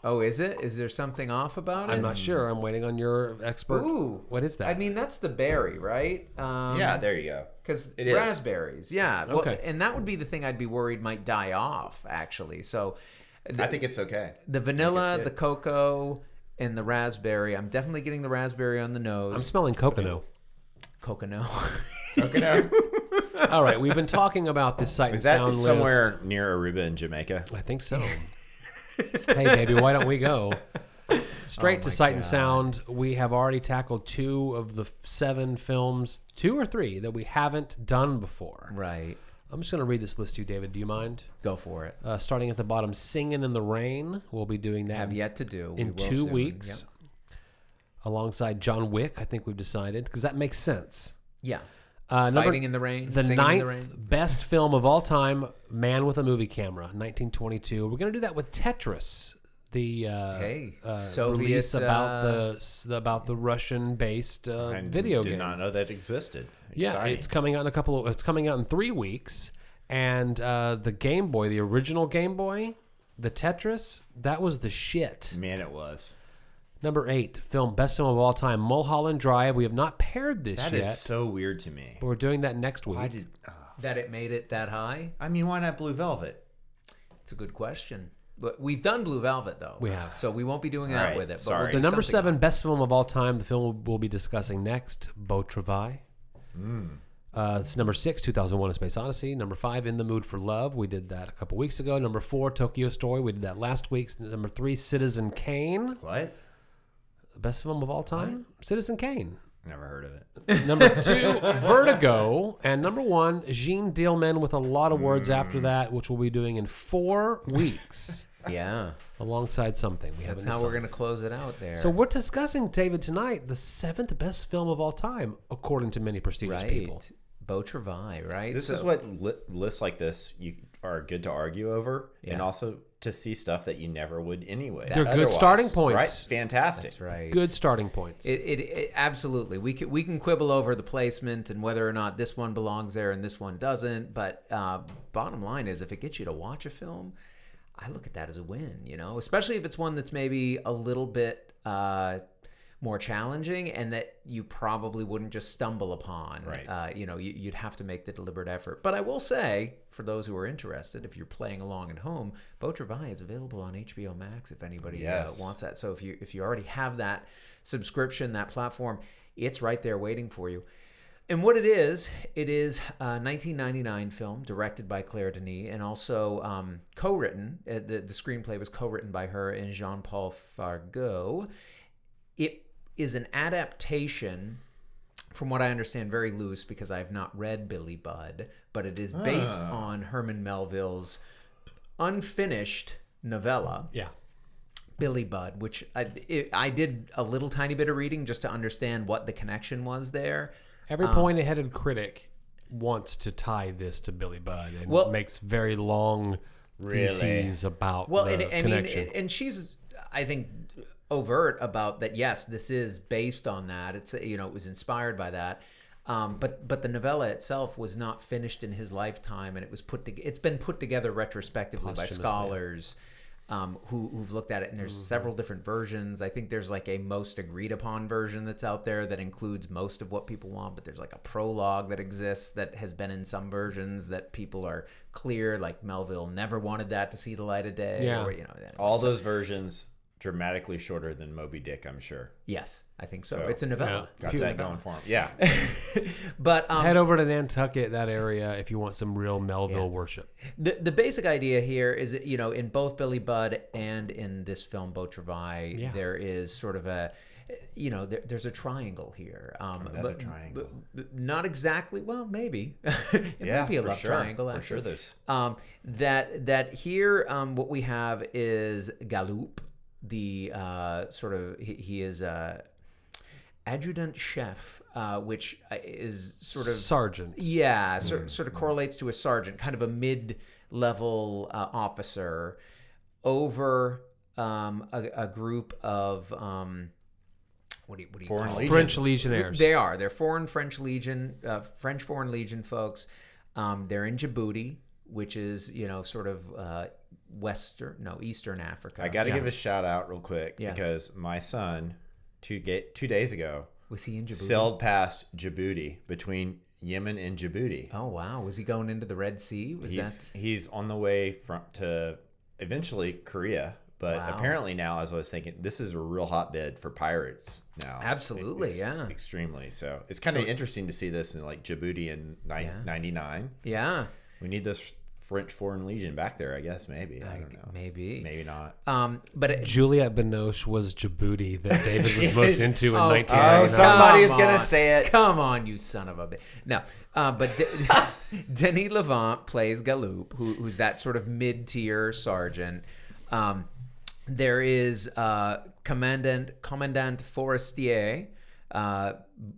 Oh, is it? Is there something off about it? I'm not sure. I'm waiting on your expert. Ooh, What is that? I mean, that's the berry, right? Um, Yeah, there you go. because It is. raspberries. Yeah. Well, Okay. and that would be the thing I'd be worried might die off. Actually, so the, I think it's okay. the vanilla, the cocoa, and the raspberry. I'm definitely getting the raspberry on the nose. I'm smelling coconut. coconut. Coconut. All right, we've been talking about this sight and Is that sound list. somewhere near Aruba in Jamaica? I think so. hey, baby, why don't we go straight Oh to Sight and Sound? We have already tackled two of the seven films, two or three that we haven't done before. right. I'm just going to read this list to you, David. Do you mind? Go for it. Uh, starting at the bottom, Singing in the Rain. We'll be doing that Have yet to do We in will two soon. weeks. Yep. Alongside John Wick, I think we've decided because that makes sense. Yeah. Uh, number- Fighting in the rain. the singing ninth in the rain. best film of all time, Man with a Movie Camera, 1922. We're going to do that with Tetris, the uh, Hey, uh, Soviet, release about uh, the about the Russian-based uh, I video did game. not know that existed. yeah, it's coming out in a couple of. It's coming out in three weeks, and uh, the Game Boy, the original Game Boy, the Tetris, that was the shit. man, it was. Number eight, film best film of all time, Mulholland Drive. We have not paired this That yet, is so weird to me. but we're doing that next week. Why did? uh, That it made it that high. I mean, why not Blue Velvet? It's a good question. But we've done Blue Velvet though. We have. So we won't be doing All that right, with it. But sorry. we'll The number something seven else. best film of all time, the film we'll be discussing next, Beau Travail. Uh, it's number six, 2001 A Space Odyssey. Number five, In the Mood for Love. We did that a couple weeks ago. Number four, Tokyo Story. We did that last week. Number three, Citizen Kane. What? Best film of all time? Citizen Kane. Never heard of it. Number two, Vertigo. And number one, Jeanne Dielman with a lot of words Mm. after that, which we'll be doing in four weeks Yeah. alongside something. We That's haven't how we're gonna close it out there. So we're discussing David tonight, the seventh best film of all time, according to many prestigious right. people. Beau Travail, right? This So- is what li- lists like this you are good to argue over, and also to see stuff that you never would anyway. They're good starting points. right? Fantastic. That's right. Good starting points. It, it, it absolutely we can we can quibble over the placement and whether or not this one belongs there and this one doesn't. But uh, bottom line is, if it gets you to watch a film, I look at that as a win. You know, especially if it's one that's maybe a little bit uh, more challenging and that you probably wouldn't just stumble upon. Right. Uh, you know, you, you'd have to make the deliberate effort. But I will say, for those who are interested, if you're playing along at home, Beau Travail is available on HBO Max if anybody Yes. uh, wants that. So if you if you already have that subscription, that platform, it's right there waiting for you. And what it is, it is a 1999 film directed by Claire Denis and also um, co-written. Uh, the, the screenplay was co-written by her and Jean-Paul Fargeau. It is an adaptation, from what I understand, very loose because I have not read Billy Budd, but it is based on Herman Melville's unfinished novella. yeah. Billy Budd, which I, it, I did a little tiny bit of reading just to understand what the connection was there. Every Um, point-headed critic wants to tie this to Billy Budd and Well- makes very long Really? theses about Well, the and, I mean, and she's, I think, overt about that. Yes, this is based on that. It's you know, it was inspired by that. Um, but but the novella itself was not finished in his lifetime, and it was put to, It's been put together retrospectively by scholars. um, who, who've looked at it, and there's several different versions. I think there's like a most agreed upon version that's out there that includes most of what people want, but there's like a prologue that exists that has been in some versions that people are clear. Like Melville never wanted that to see the light of day. Yeah. Or, you know, All those versions dramatically shorter than Moby Dick, I'm sure. yes, I think so. So, it's a novella. Got that novella. going for him. Yeah. But um, Head over to Nantucket, that area, if you want some real Melville worship. the the basic idea here is that, you know in both Billy Budd and in this film Beau Travail, Yeah. there is sort of a you know there, there's a triangle here. Um, Another triangle. but- but not exactly. Well, maybe it yeah. might be a for love sure. triangle. For Actually. sure there's Um, that that here, um, what we have is Galoup, the uh, sort of he, he is a adjutant chef, uh, which uh, is sort of Sergeant. yeah, sort, sort of correlates to a sergeant, kind of a mid-level uh, officer over um, a, a group of um, what do you, what do you Foreign call legions. French legionnaires. they are. They're foreign French Legion, uh, French Foreign Legion folks. Um, they're in Djibouti, which is you know sort of uh, western, no Eastern Africa. I got to Yeah. give a shout out real quick Yeah. because my son two ga- two days ago was he in Djibouti? sailed past Djibouti between Yemen and Djibouti. Oh wow, was he going into the Red Sea? Was he's he's on the way from to eventually Korea, but Wow. apparently now, as I was thinking, this is a real hotbed for pirates now. Absolutely, yeah. extremely. So it's kind of interesting to see this in like Djibouti in ni- Yeah. '99. yeah? We need this French Foreign Legion back there, I guess. Maybe I don't know. Maybe. Maybe not. Um, but it, Juliette Binoche was Djibouti that David was most into in Oh, 1999. oh, somebody is gonna say it. Come on, you son of a bitch. No, uh, but De- Denis Lavant plays Galoup, who, who's that sort of mid-tier sergeant. Um, there is uh, Commandant Commandant Forestier, uh,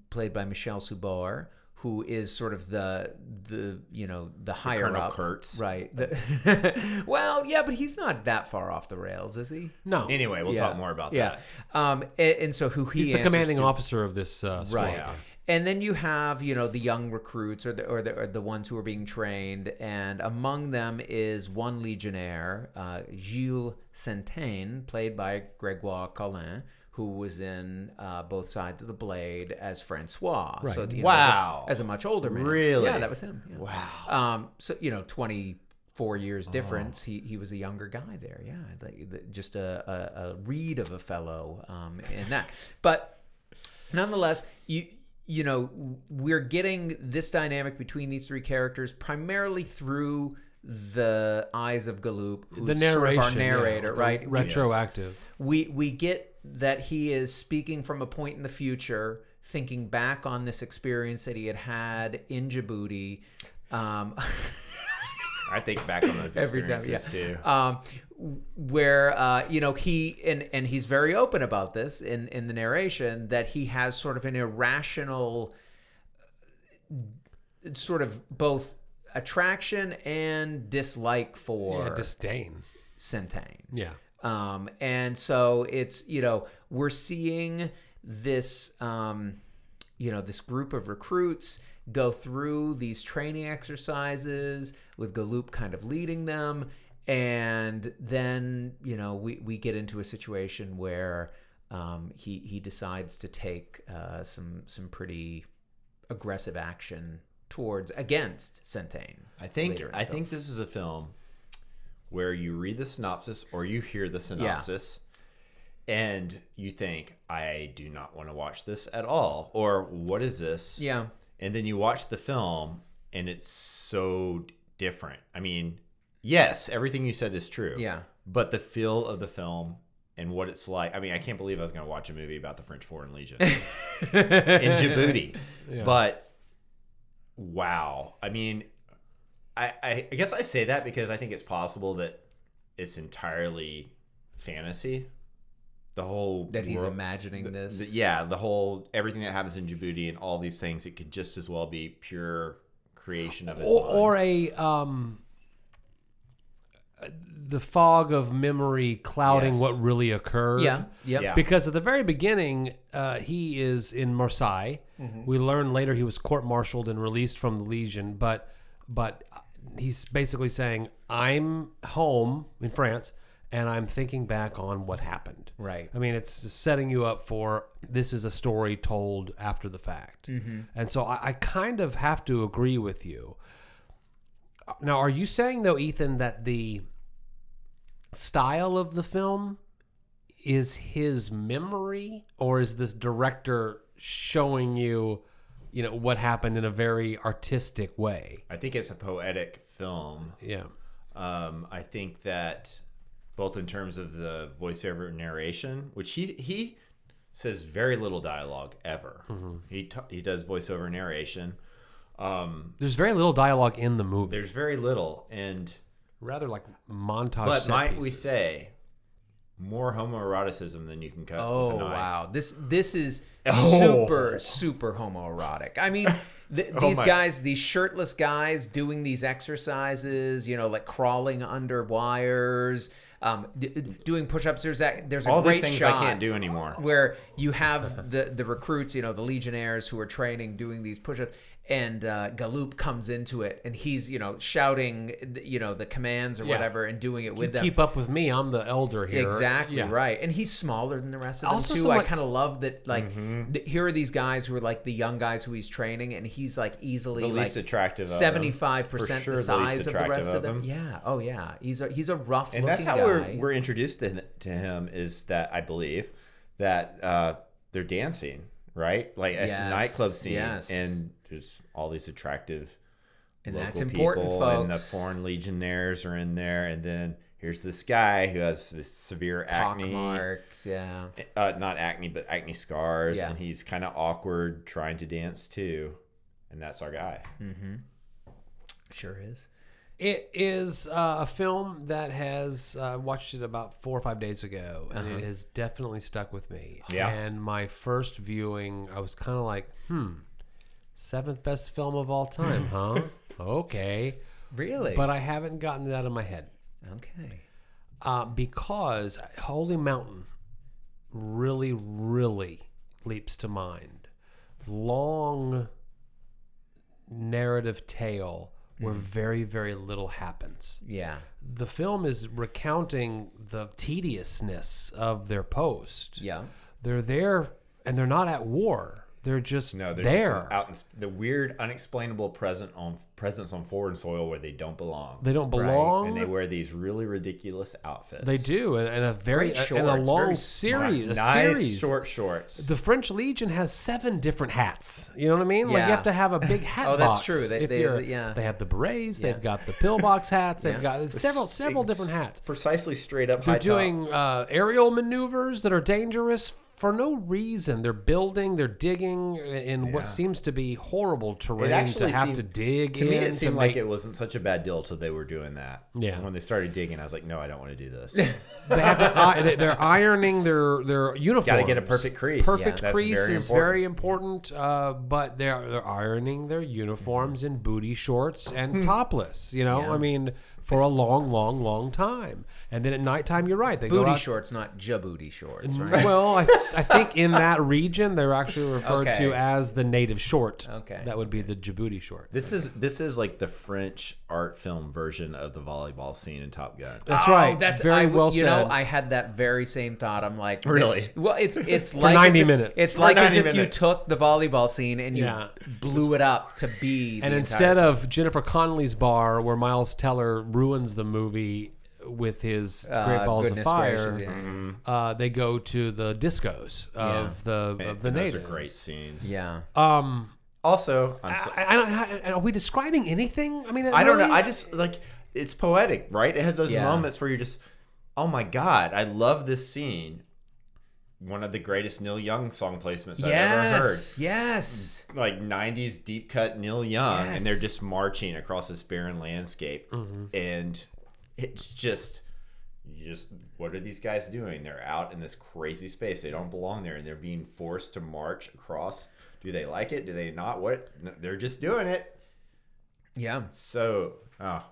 played by Michel Subor, who is sort of the the you know the higher Colonel up, Kurtz. right? The- well, yeah, but he's not that far off the rails, is he? no, Anyway, we'll Yeah. talk more about yeah. that. Um, and, and so who he he's the commanding to- officer of this uh, squad. right? And then you have you know the young recruits or the or the, or the ones who are being trained, and among them is one legionnaire, uh, Gilles Sentain, played by Gregoire Colin. Who was in uh, both sides of the blade as Francois? So you know, Wow. as, a, as a much older man. Really? Yeah, that was him. yeah. Wow. Um, so you know, twenty four years difference. He he was a younger guy there. Yeah, like, the- just a, a, a read of a fellow um, in that. But nonetheless, you you know we're getting this dynamic between these three characters primarily through the eyes of Galoup, who's The sort of narration, our narrator, yeah, right? Retroactive. we we get that he is speaking from a point in the future, thinking back on this experience that he had had in Djibouti. Um, I think back on those every time, experiences yeah. too. Um, where uh, you know he and and he's very open about this in in the narration that he has sort of an irrational, sort of both attraction and dislike for Yeah, disdain. Sentain. Yeah. Um, and so it's, you know, we're seeing this, um, you know, this group of recruits go through these training exercises with Galoup kind of leading them. And then, you know, we, we get into a situation where um, he, he decides to take uh, some, some pretty aggressive action towards against Sentain. I think later I film. think this is a film where you read the synopsis or you hear the synopsis and you think I do not want to watch this at all or what is this? Yeah. And then you watch the film and it's so different. I mean, yes, everything you said is true. Yeah. But the feel of the film and what it's like. I mean, I can't believe I was going to watch a movie about the French Foreign Legion in Djibouti. Yeah. But wow. I mean, I, I I guess I say that because I think it's possible that it's entirely fantasy. The whole That he's world- imagining the- this. the- yeah, the whole everything that happens in Djibouti and all these things, it could just as well be pure creation of his or, mind. or a um the fog of memory clouding Yes. what really occurred. Yeah. Yep. Yeah. Because at the very beginning, uh, he is in Marseille. We learn later he was court-martialed and released from the Legion, but but he's basically saying, "I'm home in France, and I'm thinking back on what happened. Right. I mean, it's setting you up for this is a story told after the fact. Mm-hmm. And so I, I kind of have to agree with you. Now, are you saying, though, Ethan, that the style of the film is his memory, or is this director showing you, you know, what happened in a very artistic way? I think it's a poetic film. Yeah. Um, I think that both in terms of the voiceover narration, which he he says very little dialogue ever. He t- he does voiceover narration. Um, There's very little dialogue in the movie. there's very little, and Rather like montage. but set might we say more homoeroticism than you can cut with Oh a knife. wow, this this is Oh. super super homoerotic. I mean, th- Oh these my- guys, these shirtless guys doing these exercises, you know, like crawling under wires, um, d- d- doing push-ups. There's that. There's a All great these things shot I can't do anymore. where you have the the recruits, you know, the legionnaires who are training doing these push-ups, and uh, Galoup comes into it, and he's you know shouting, you know, the commands or Yeah. whatever, and doing it with them. keep up with me. I'm the elder here. Exactly Yeah. right, and he's smaller than the rest of them Also too. some, I kind of love that. Like, Mm-hmm. th- here are these guys who are like the young guys who he's training, and he's like easily The least like attractive them. seventy-five percent the sure the size of the attractive rest of of them. them. Yeah. Oh yeah. He's a he's a rough and looking that's how guy. we're we're introduced to, to him is that I believe that uh, they're dancing right like at Yes, the nightclub scene yes. and there's all these attractive And local that's important, people and the foreign legionnaires are in there and then here's this guy who has this severe Pock acne marks. Yeah. uh, not acne but acne scars Yeah. and he's kind of awkward trying to dance too and that's our guy Mm-hmm. Sure is. It is uh, a film that has uh, watched it about four or five days ago, and it has definitely stuck with me. Yeah. And my first viewing, I was kind of like, hmm, seventh best film of all time, huh? okay. Really? But I haven't gotten it out of my head okay. uh, because Holy Mountain really, really leaps to mind. Long narrative tale where very, very little happens. Yeah. The film is recounting the tediousness of their post. Yeah. They're there and they're not at war. They're just no they're there. just out in sp- the weird unexplainable present on presence on foreign soil where they don't belong they don't belong. and they wear these really ridiculous outfits. They do, and, and a very Great and a long very series. A nice series. short shorts. The French Legion has seven different hats. You know what I mean? Like you have to have a big hat Oh, that's true. They- if they- you're- yeah. They have the berets. Yeah. They've got the pillbox hats. They've Yeah. got several several different hats. Precisely straight up They're high doing uh, aerial maneuvers that are dangerous for no reason. They're building. They're digging in Yeah. what seems to be horrible terrain to have seemed- to dig. To me, it seemed to like make- it wasn't such a bad deal till they were doing that. Yeah. When they started digging, I was like, no, I don't want to do this. they have to, they're ironing their their uniforms. get a perfect crease. Perfect Yeah. Crease very is important. very important. Uh, but they're they're ironing their uniforms in booty shorts and topless. You know, Yeah. I mean, for a long, long, long time. And then at nighttime, you're right. They go Booty out. shorts, not jabooty shorts, mm, right? Well, I, I think in that region they're actually referred Okay. to as the native short. Okay. that would be the Djibouti short. this is this is like the French art film version of the volleyball scene in Top Gun. That's Oh, right. That's very I, well You said. know, I had that very same thought. I'm like, Really? Well, it's it's like 90 if- minutes. It's For like as 90 if minutes. you took the volleyball scene and you Yeah. blew it up to be. and the instead entire- of Jennifer Connelly's bar, where Miles Teller ruins the movie with his Uh, Great Balls of goodness Fire, gracious, yeah. Uh, they go to the discos of the of And the those are great scenes. yeah, Um, Also, I'm so, I, I don't, I, are we describing anything? I mean, I don't know. really- I just like it's poetic, right? It has those Yeah. moments where you're just, oh my god, I love this scene. One of the greatest Neil Young song placements I've ever heard. yes, yes. Like '90s deep cut Neil Young, and they're just marching across this barren landscape, mm-hmm. and it's just, you just, what are these guys doing? They're out in this crazy space. They don't belong there, and they're being forced to march across. Do they like it? Do they not? What? No, they're just doing it. Yeah, So, oh,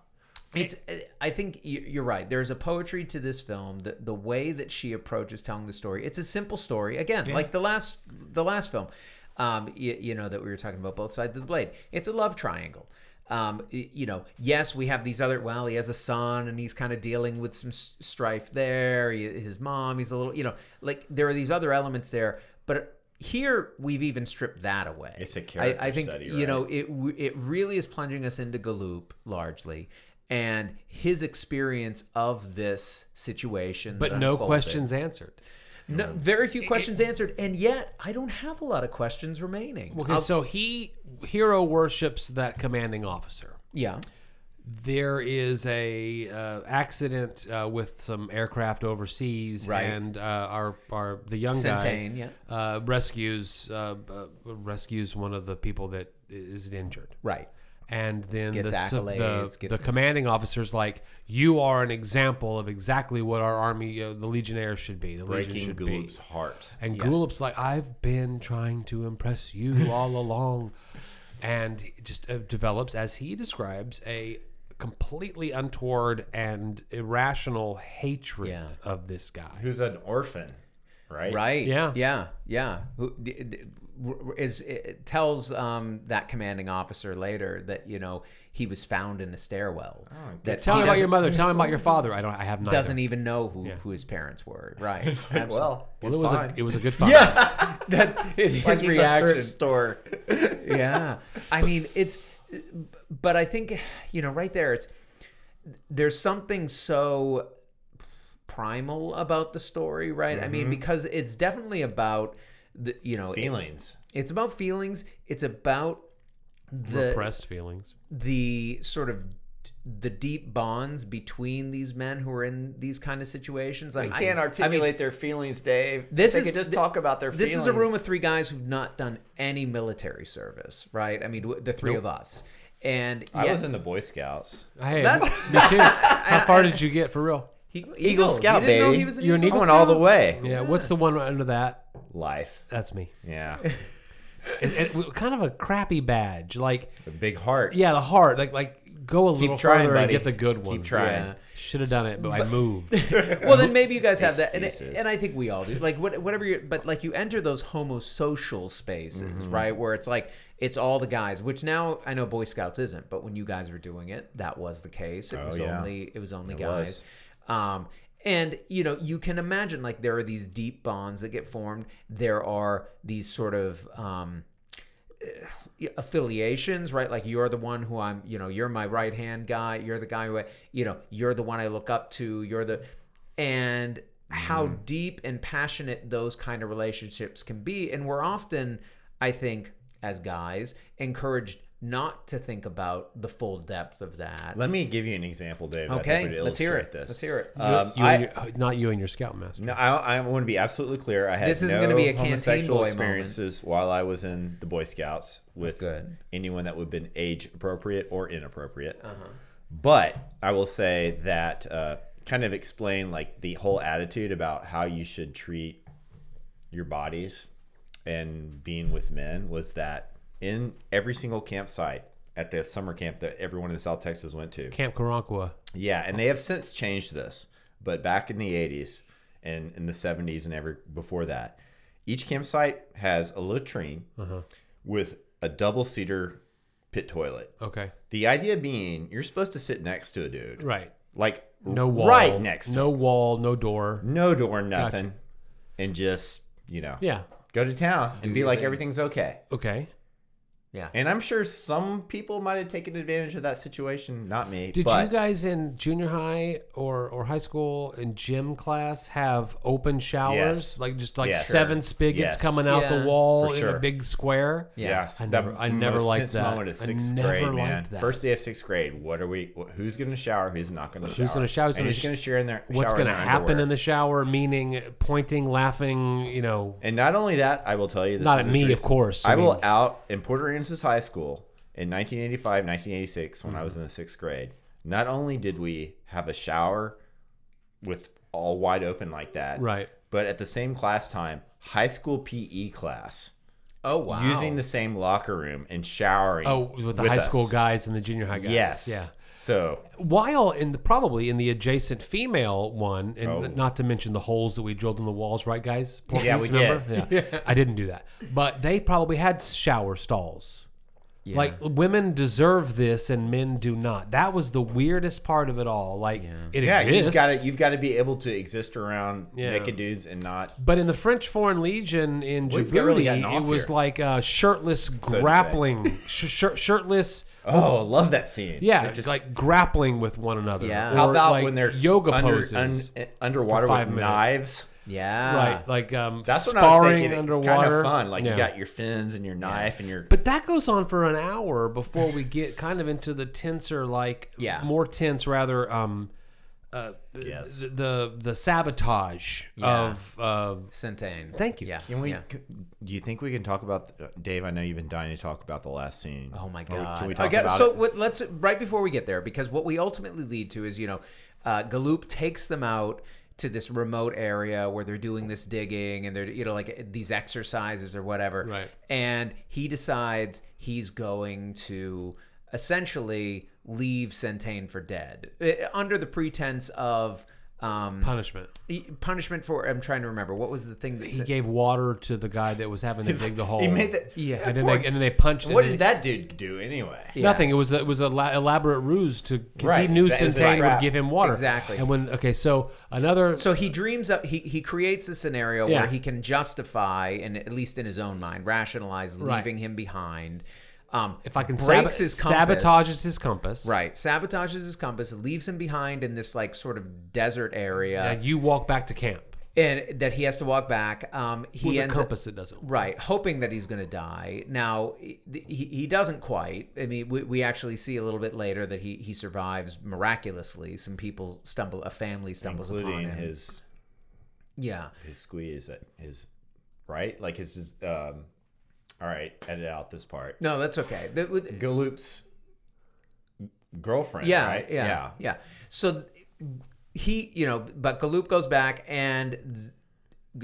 it's. I think you- you're right. There's a poetry to this film. The the way that she approaches telling the story. It's a simple story. Again, like the last the last film. Um, you, you know that we were talking about both sides of the blade. It's a love triangle. um, you know, yes, we have these other. Well, he has a son, and he's kind of dealing with some strife there. He, his mom, he's a little, you know, like there are these other elements there. But here, we've even stripped that away. It's a character I think study, you know it. It really is plunging us into Galoup largely, and his experience of this situation. but no unfolded. questions answered. No, very few questions answered, and yet I don't have a lot of questions remaining. Okay, I'll- so he hero worships that commanding officer. yeah, There is a uh, accident uh, with some aircraft overseas, Right. and uh, our our the young Sentain, guy yeah. uh, rescues uh, uh, rescues one of the people that is injured. right. And then Gets the, sub- accolades, the, get- the commanding officer's like, "You are an example of exactly what our army, uh, the Legionnaires, should be. The Legion Breaking should be." Galoup's heart. And Galoup's like, I've been trying to impress you all along. And just uh, develops, as he describes, a completely untoward and irrational hatred Yeah. of this guy. Who's an orphan, right? Right. Yeah. Yeah. Yeah. Who d- d- is it tells um, that commanding officer later that you know he was found in a stairwell. that Oh, Tell me about your mother. Tell me about your father. I don't. I have neither. Doesn't even know who, who his parents were. Right. Absolutely. Well, Well, it was a, it was a good find. yes. that his like he's a reaction. thrift store. yeah i mean it's but i think you know right there it's there's something so primal about the story right i Mm-hmm. mean because it's definitely about the you know it- Feelings. it's about feelings it's about the Repressed feelings. the sort of the deep bonds between these men who are in these kind of situations like They I- can't I mean, articulate their feelings, Dave. this they is could just th- talk about their feelings This feelings. is a room of three guys who've not done any military service, right? I mean, w- the three of us, and I yet- was in the Boy Scouts. Hey, That's- me too. How far did you get for real? He, Eagle Scout, didn't baby. an You're an Eagle I Eagle went all the way. Yeah. What's the one under that? Life. That's me. Yeah. It, it- kind of a crappy badge. Like, a big heart. yeah, the heart. Like, like go a little trying, further and get the good one. Keep trying. Yeah. Should have done it, but I moved. Well, then maybe you guys have that, and, and I think we all do. Like what, whatever you, but like you enter those homosocial spaces, Mm-hmm. right, where it's like it's all the guys. Which now I know Boy Scouts isn't, but when you guys were doing it, that was the case. It Oh, was yeah. only it was only It guys. Um, and you know you can imagine like there are these deep bonds that get formed. There are these sort of um, affiliations, right? Like you're the one who I'm, you know, you're my right hand guy. You're the guy who, I, you know, you're the one I look up to. You're the, and how deep and passionate those kind of relationships can be. And we're often, I think, as guys, encouraged not to think about the full depth of that. Let me give you an example, Dave. Okay, would let's hear it. This. Let's hear it. Um, you I- and your, not you and your scoutmaster. No, I, I want to be absolutely clear. I had This isn't no gonna be a canteen homosexual boy experiences while I was in the Boy Scouts with Good. anyone that would have been age appropriate or inappropriate. Uh-huh. But I will say that uh, kind of explain like the whole attitude about how you should treat your bodies and being with men was that in every single campsite at the summer camp that everyone in South Texas went to, Camp Karankawa. yeah, and they have since changed this. But back in the 80s and in the 70s and ever before that, each campsite has a latrine Uh-huh. with a double seater pit toilet. Okay. The idea being you're supposed to sit next to a dude. Right. Like No wall. right next to No wall. No door. no door, nothing. And just, you know, Yeah. go to town and be like thing. everything's okay. Okay. Yeah. And I'm sure some people might have taken advantage of that situation, not me. Did but you guys in junior high or, or high school in gym class have open showers? Yes. Like just like Yes. seven spigots Yes. coming out Yeah, the wall for in a big square? Yes, I that- never- I never liked that. Moment of I sixth never grade, liked man. that. First day of sixth grade. What are we? Who's going to shower? Who's not going to shower? Who's gonna shower? Who's And gonna who's sh- going to share in their? What's going to happen in the shower? Meaning pointing, laughing, you know, And not only that, I will tell you. This not is at the me, truth. of course. I, will mean, out in Port Aransas High School in 1985, 1986, when I Mm-hmm. was in the sixth grade. Not only did we have a shower with all wide open like that, Right. But at the same class time, high school PE class, oh wow. using the same locker room and showering. Oh, with the with high us. school guys and the junior high guys. Yes. Yeah. So While in the, probably in the adjacent female one, and Oh. not to mention the holes that we drilled in the walls, right, guys? Porky's, Yeah, we remember? Yeah. I didn't do that, but they probably had shower stalls. Yeah. Like women deserve this and men do not. That was the weirdest part of it all. Like it Yeah, exists. you've got to you've got to be able to exist around Yeah. naked dudes and not. But in the French Foreign Legion in We've really it was here. like shirtless say. grappling, sh- shirtless. Oh, I love that scene. Yeah, It just- like grappling with one another. Yeah. how Or, about like, when there's yoga under, poses? un- underwater for with five minutes. knives? yeah. right, like um, That's what I was sparring thinking. It's underwater. kind of fun. Like Yeah. you got your fins and your knife and your. But that goes on for an hour before we get kind of into the tenser, like Yeah. more tense, rather. Um, uh, Yes. the, the the sabotage Yeah. of of. Sentain. Thank you. Yeah. Can we? yeah. c- Do you think we can talk about uh, Dave? I know you've been dying to talk about the last scene. Oh my Or we- god! Can we talk get- about so it? what, let's right before we get there, because what we ultimately lead to is you know, uh, Galoup takes them out to this remote area where they're doing this digging and they're you know like these exercises or whatever. Right. And he decides he's going to essentially leave Sentain for dead uh, under the pretense of. Um, Punishment. he- punishment for I'm trying to remember what was the thing that He gave water to the guy that was having to dig the hole. He made that. Yeah. and then they and then they punched. What did that dude do anyway? Yeah. Nothing. It was a, it was a la- elaborate ruse to because he knew exa- it was a Sentain would give him water Exactly. And when okay, so another So he dreams up. He he creates a scenario Yeah. where he can justify, and at least in his own mind, rationalize Right. leaving him behind. Um, if I can breaks sabo- his compass, sabotages his compass. right, sabotages his compass, leaves him behind in this like sort of desert area, Yeah, you walk back to camp and that he has to walk back. Um, he with a ends up- compass that doesn't. Right, hoping that he's going to die. Now he, he doesn't quite. I mean, we, we actually see a little bit later that he he survives miraculously. Some people stumble, a family stumbles upon Including him. his yeah, his squeeze at his right, like his. his um, all right, edit out this part. no, that's okay. The- with- Galoup's girlfriend. yeah, right? yeah, yeah, So he, you know, but Galoup goes back, and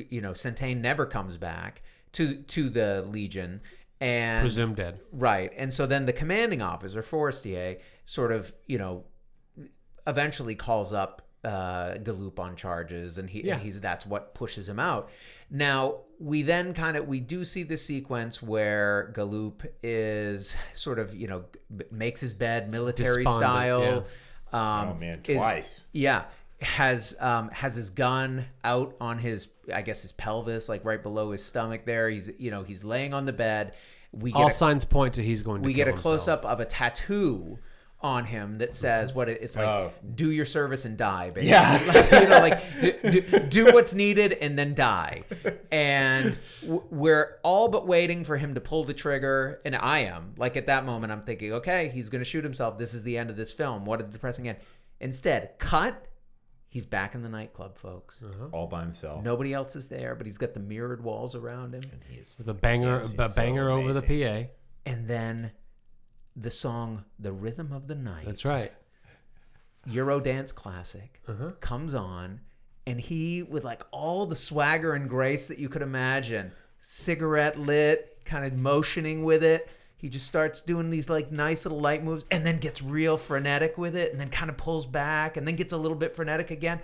you know, Sentain never comes back to to the Legion, and Presumed dead. Right. And so then the commanding officer, Forestier, sort of, you know, eventually calls up uh, Galoup on charges, and he Yeah. and he's that's what pushes him out. Now we then kind of we do see the sequence where Galoup is sort of you know makes his bed military Despondent, style. Um, Oh man, is- twice. yeah, has um has his gun out on his I guess his pelvis, like right below his stomach. There, he's you know he's laying on the bed. We get All a, signs point to he's going to. we kill get a close himself. up of a tattoo on him that says what it, it's like Oh. do your service and die basically Yeah. you know like do, do what's needed and then die and w- we're all but waiting for him to pull the trigger and i am like at that moment i'm thinking okay he's going to shoot himself this is the end of this film what a depressing end instead cut he's back in the nightclub folks uh-huh. All by himself. nobody else is there but he's got the mirrored walls around him He is with a banger, Yes, he's a so banger over the. PA. and then the song the rhythm of the night That's right. Eurodance classic Uh-huh. comes on, and he, with like all the swagger and grace that you could imagine, cigarette lit, kind of motioning with it. He just starts doing these like nice little light moves and then gets real frenetic with it and then kind of pulls back and then gets a little bit frenetic again.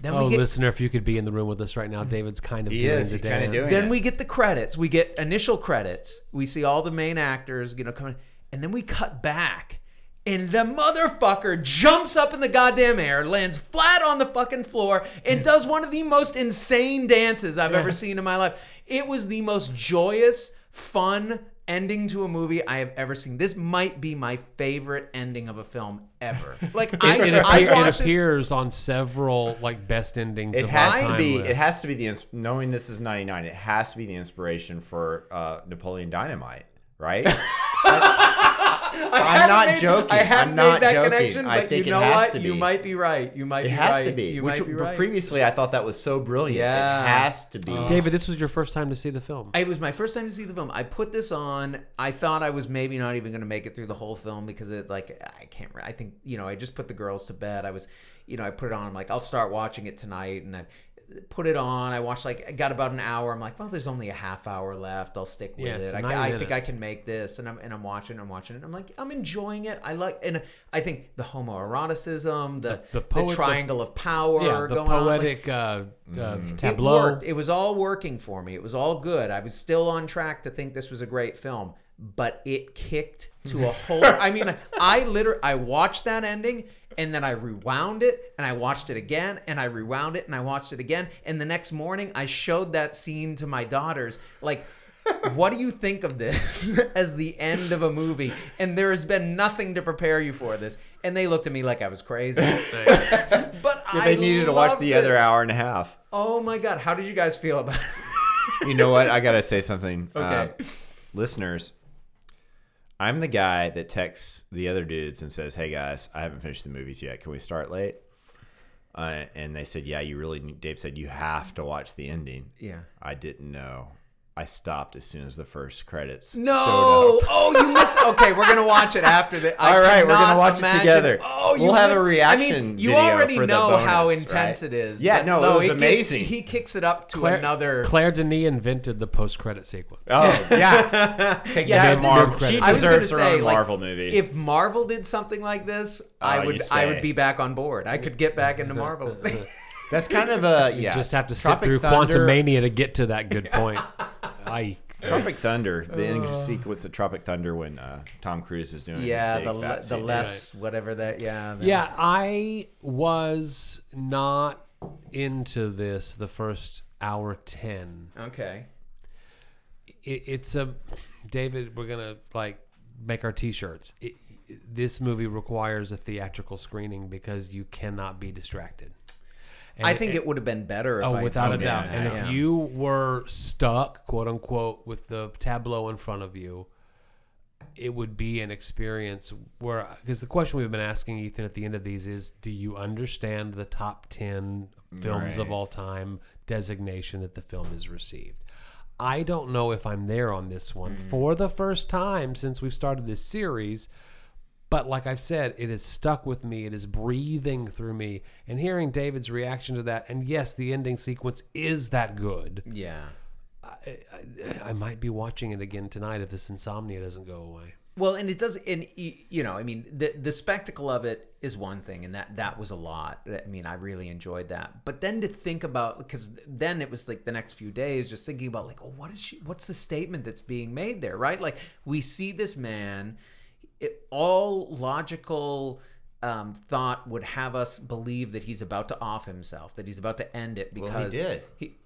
Then Oh, we get listener, if you could be in the room with us right now, David's kind of He doing is. the He's kinda dance. doing then it. we get the credits. We get initial credits. We see all the main actors, you know, coming, and then we cut back, and the motherfucker jumps up in the goddamn air, lands flat on the fucking floor, and does one of the most insane dances I've ever seen in my life. It was the most joyous, fun ending to a movie I have ever seen. This might be my favorite ending of a film ever. Like I, It, I appear- it watched this- appears on several like best endings. It of has to be. lists. It has to be the ins- knowing this is ninety nine. It has to be the inspiration for uh, Napoleon Dynamite, right? I I'm hadn't made- joking. I hadn't I'm made not that joking. connection, I think you it know has what? to You might be right. You might It be has right. to be. You Which might be but right. previously I thought that was so brilliant. Yeah. It has to be. Uh. David, this was your first time to see the film. It was my first time to see the film. I put this on. I thought I was maybe not even going to make it through the whole film because it like I can't. I think you know I just put the girls to bed. I was, you know, I put it on. I'm like I'll start watching it tonight, and I put it on. I watched like I got about an hour. I'm like, well, there's only a half hour left. I'll stick with Yeah, it. I, I think I can make this, and I'm and I'm watching. I'm watching it. I'm like I'm enjoying it. I like and I think the homoeroticism, the The the, poet- the- triangle of power, yeah, the going on, like- poetic uh, uh, It tableau. worked. It was all working for me. It was all good. I was still on track to think this was a great film, but it kicked to a whole. I mean, I literally I watched that ending and then I rewound it and I watched it again and I rewound it and I watched it again and the next morning I showed that scene to my daughters like. what do you think of this as the end of a movie? And there has been nothing to prepare you for this. And they looked at me like I was crazy. but I they needed to watch the it. other hour and a half. Oh my god, how did you guys feel about it? You know what? I gotta say something. Okay. Uh, listeners, I'm the guy that texts the other dudes and says, "Hey guys, I haven't finished the movies yet. Can we start late?" Uh, and they said, "Yeah, you really." Need, Dave said, "You have to watch the ending." Yeah. I didn't know. I stopped as soon as the first credits. No! Oh, you missed. Okay, we're gonna watch it after the. I All right, we're gonna cannot watch it together. Oh, you We'll have a reaction I mean, you video already for the know how intense right? it is. Yeah, but no, it was gets- amazing. he kicks it up to Claire, another. Claire Denis invented the post-credit sequence. Oh yeah, take Yeah, Marvel. is- She I was gonna deserves her say, own like, Marvel movie. If Marvel did something like this, oh, I Oh, you would. I would be back on board. I could get back into Marvel. That's kind of a yeah. You just have to sit through Thunder, Quantumania to get to that good point. I Tropic Thunder, the ending sequence of Tropic Thunder when uh, Tom Cruise is doing it. yeah, his the big le- fat the scene. less whatever that. Yeah. the- Yeah, I was not into this the first hour 10. Okay. It, it's a David, we're going to like make our t-shirts. It, this movie requires a theatrical screening because you cannot be distracted. And I think it would have been better if Oh, I had without a seen it. doubt. And if you were stuck, quote unquote, with the tableau in front of you, it would be an experience where, because the question we've been asking Ethan at the end of these is, do you understand the top 10 films of all time designation that the film has received? I don't know if I'm there on this one mm. for the first time since we've started this series. But like I've said, it has stuck with me. It is breathing through me. And hearing David's reaction to that, and yes, the ending sequence is that good. Yeah. I might be watching it again tonight if this insomnia doesn't go away. Well, and it does, and you know, I mean, the the spectacle of it is one thing, and that that was a lot. I mean, I really enjoyed that. But then to think about, because then it was like the next few days, just thinking about like, oh, what is she? What's the statement that's being made there, right? Like we see this man, it, all logical. Um, thought would have us believe that he's about to off himself, that he's about to end it Well, he because did. he-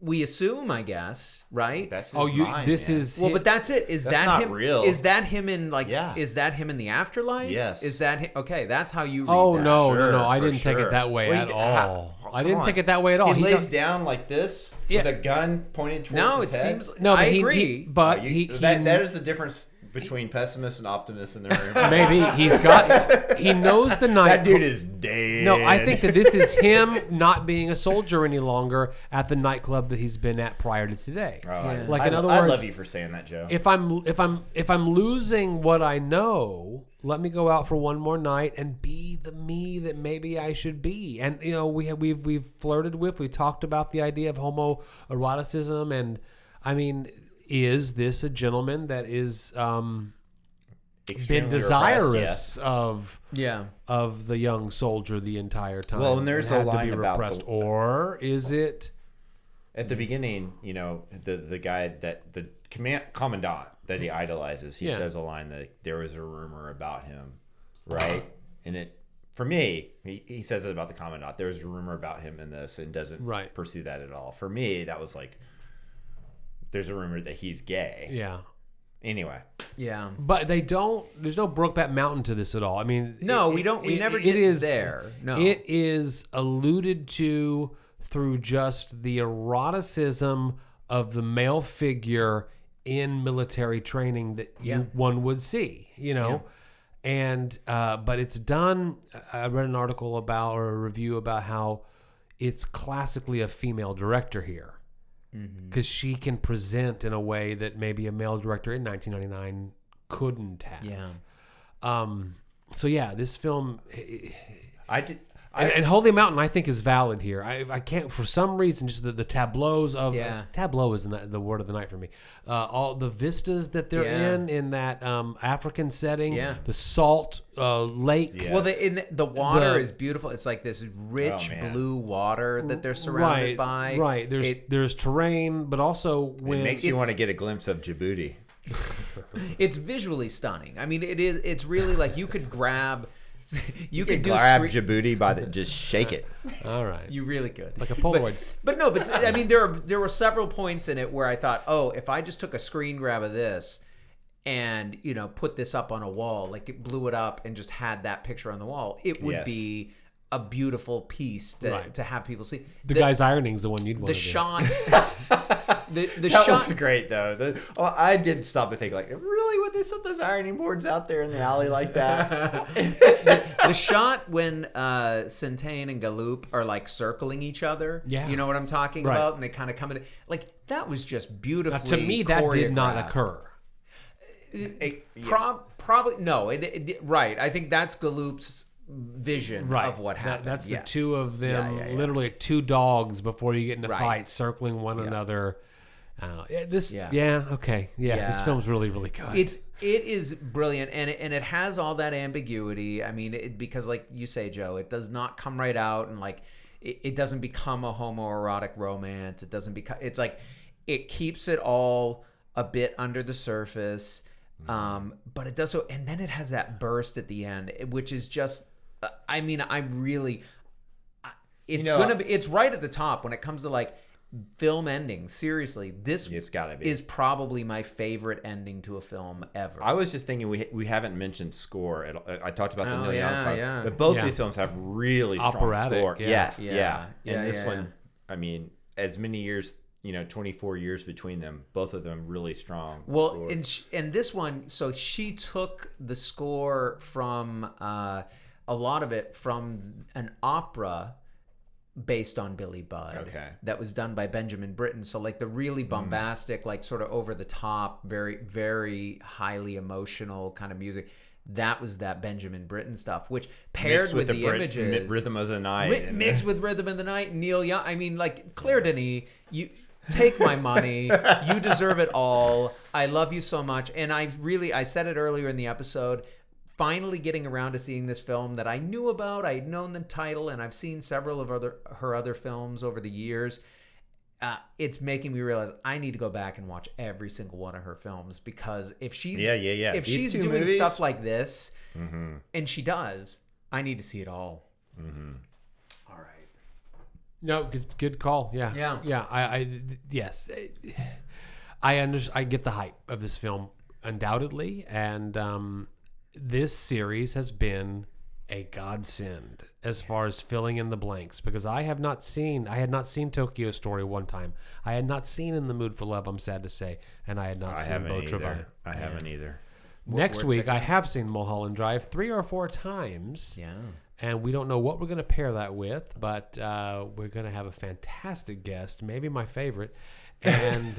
we assume, I guess, right? That's Oh, you. mind, this man. is Well, but that's it. Is That's that not him? real. Is that him in like? Yeah. Is that him in the afterlife? Yes. Is that hi- okay? That's how you. Read Oh that. no, no, Sure, no! I didn't take it that way Well, at he- all. how- I didn't on. take it that way at all. He, He lays does- down like this Yeah. with a gun pointed towards No, his it head. seems. no, but I he, agree. he- but he, he that, that is the difference between pessimists and optimists in the room. maybe he's got. He knows the night. that dude is dead. No, I think that this is him not being a soldier any longer at the nightclub that he's been at prior to today. Oh, I- Like I, in other words, I words, love you for saying that, Joe. if I'm if I'm if I'm losing what I know, let me go out for one more night and be the me that maybe I should be. And you know, we have we've we've flirted with, we talked about the idea of homoeroticism, and I mean, is this a gentleman that is um, been desirous yes. of Yeah. of the young soldier the entire time? Well, and there's a line about repressed, the- or is it? At the beginning, you know, the the guy that the command commandant that he idolizes, he Yeah. says a line that there was a rumor about him, right? And it for me, he, he says it about the commandant. There was a rumor about him in this, and doesn't Right. pursue that at all. For me, that was like, there's a rumor that he's gay. Yeah. Anyway, Yeah. But they don't. There's no Brokeback Mountain to this at all. I mean, No, it- we don't- we it- never it get is there. No. it is alluded to through just the eroticism of the male figure in military training that Yeah. you, one would see. You know, and uh, but it's done. I read an article about or a review about how it's classically a female director here. Because she can present in a way that maybe a male director in 1999 couldn't have. Yeah. Um. So yeah, this film. I did. And, and Holy Mountain, I think, is valid here. I, I can't, for some reason, just the, the tableaus of Yeah. tableau is the, the word of the night for me. Uh, all the vistas that they're Yeah. in in that um, African setting, Yeah. the salt uh, lake, Yeah. Well, the, in the, the water The- is beautiful. It's like this rich Oh, blue water that they're surrounded right, by. right. There's It- there's terrain, but also when it makes you want to get a glimpse of Djibouti. it's visually stunning. I mean, it is. It's really like you could grab. You, could do grab screen- Djibouti by the just shake it. all right, You really could. like a Polaroid. But no, but I mean, there are, there were several points in it where I thought, oh, if I just took a screen grab of this and you know put this up on a wall, like it blew it up and just had that picture on the wall, it would Yes. be a beautiful piece to, Right. to have people see. the, guy's ironing is the one you'd want the to do. shot, the the That shot. was great though. The, well, I did stop and think like, really, would they set those ironing boards out there in the alley like that? the shot when uh Sentain and Galoup are like circling each other. Yeah. You know what I'm talking Right. about? And they kind of come in like that was just Now, beautifully to me, that did not occur. It- prob- probably no. It, it- right. I think that's Galoup's vision Right, of what That- happened. that's Yes. the two of them, Yeah, yeah, yeah. literally two dogs before you get into a Right. fight, circling one another. Uh, yeah, this, yeah. Yeah. okay, yeah, this film's really, really good. It's it is brilliant and it, and it has all that ambiguity. I mean, it, because like you say, Joe, it does not come right out and like it, it doesn't become a homoerotic romance. It doesn't become. It's like it keeps it all a bit under the surface, um, but it does so. And then it has that burst at the end, which is just. uh, I mean, I'm really. I- It's know- gonna be. It's right at the top when it comes to like film endings. Seriously, this It's gotta be. is probably my favorite ending to a film ever. I was just thinking we we haven't mentioned score. At, all. I talked about the Oh, Neil Young yeah, song, yeah. but both Yeah. these films have really strong score. yeah. Yeah, Yeah. yeah, Yeah, And this yeah, one, yeah. I mean, as many years, you know, twenty four years between them, both of them really strong. Well, score. and sh- and this one, so she took the score from uh, a lot of it from an opera based on Billy Budd. Okay. That was done by Benjamin Britten. So like the really Hmm. bombastic, like sort of over the top, very very highly emotional kind of music. That was that Benjamin Britten stuff, which paired Mixed with, the, Brit- images, rhythm of the night, mixed with Rhythm of the Night, Neil Young. I mean, like Claire Denis, you take my money. you deserve it all. I love you so much, and I really, I said it earlier in the episode. Finally, getting around to seeing this film that I knew about. I had known the title, and I've seen several of other her other films over the years. Uh, it's making me realize I need to go back and watch every single one of her films because if she's Yeah, yeah, yeah. if These she's doing movies- stuff like this, and she does, I need to see it all. All right. no, good, good call. Yeah, Yeah. yeah. I, I yes, I under, I get the hype of this film undoubtedly, and um, this series has been a godsend as far as filling in the blanks because I have not seen I had not seen Tokyo Story one time. I had not seen In the Mood for Love. I'm sad to say, and I had not I seen Beau. Travail. I haven't either. Next we're week, checking I have seen Mulholland Drive three or four times. Yeah. And we don't know what we're going to pair that with, but uh, we're going to have a fantastic guest, maybe my favorite. And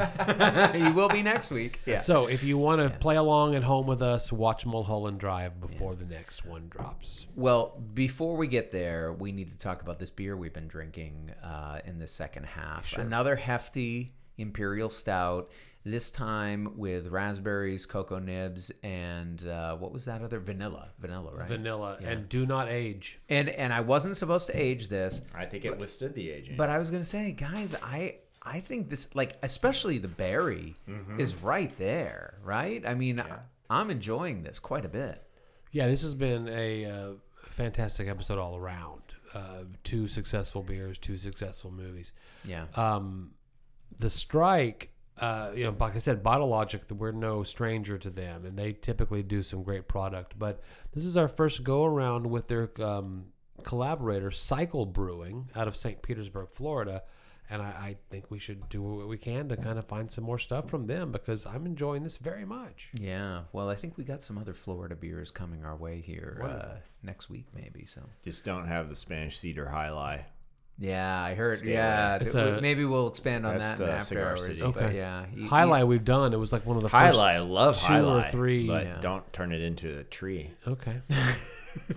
you will be next week. Yeah. so, if you want to play along at home with us, watch Mulholland Drive before the next one drops. Well, before we get there, we need to talk about this beer we've been drinking uh, in the second half. Another hefty imperial stout. This time with raspberries, cocoa nibs, and uh, what was that other vanilla? Vanilla, right? Vanilla and do not age. and and I wasn't supposed to age this, I think it withstood the aging. but I was gonna say, guys, I I think this like especially the berry is right there, right? I mean, I'm enjoying this quite a bit. Yeah, this has been a uh, fantastic episode all around. Uh, two successful beers, two successful movies. Yeah. um, the strike, uh, you know, like I said, Bottle Logic, we're no stranger to them, and they typically do some great product. But this is our first go around with their um, collaborator, Cycle Brewing, out of St. Petersburg, Florida. And I, I think we should do what we can to kind of find some more stuff from them because I'm enjoying this very much. Yeah, well, I think we got some other Florida beers coming our way here uh, next week, maybe. So Just don't have the Spanish cedar high lie. Yeah, I heard. Stay yeah. It's th- a- maybe we'll expand on that in after Cigar hours. City. But Okay. yeah, he- he- Highlight we've done. It was like one of the first Highlight, I love two or three. but Yeah. don't turn it into a tree. Okay.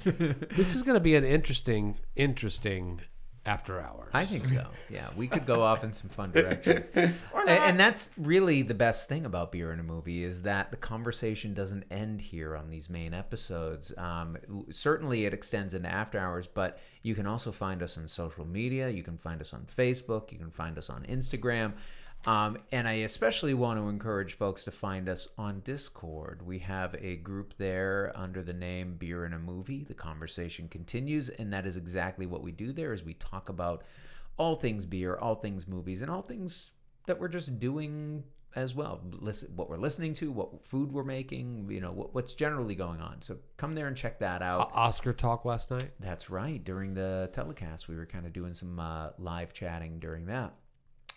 this is going to be an interesting, interesting after hours. I think so. Yeah, we could go off in some fun directions. A- And that's really the best thing about beer in a movie is that the conversation doesn't end here on these main episodes. Um, certainly, it extends into after hours, but you can also find us on social media. You can find us on Facebook. You can find us on Instagram. Um, and I especially want to encourage folks to find us on Discord. We have a group there under the name Beer in a Movie. The conversation continues, and that is exactly what we do there. Is we talk about all things beer, all things movies, and all things that we're just doing as well. Listen, what we're listening to, what food we're making, you know, what, what's generally going on. So come there and check that out. O- Oscar talk last night. That's right. During the telecast, we were kind of doing some uh, live chatting during that.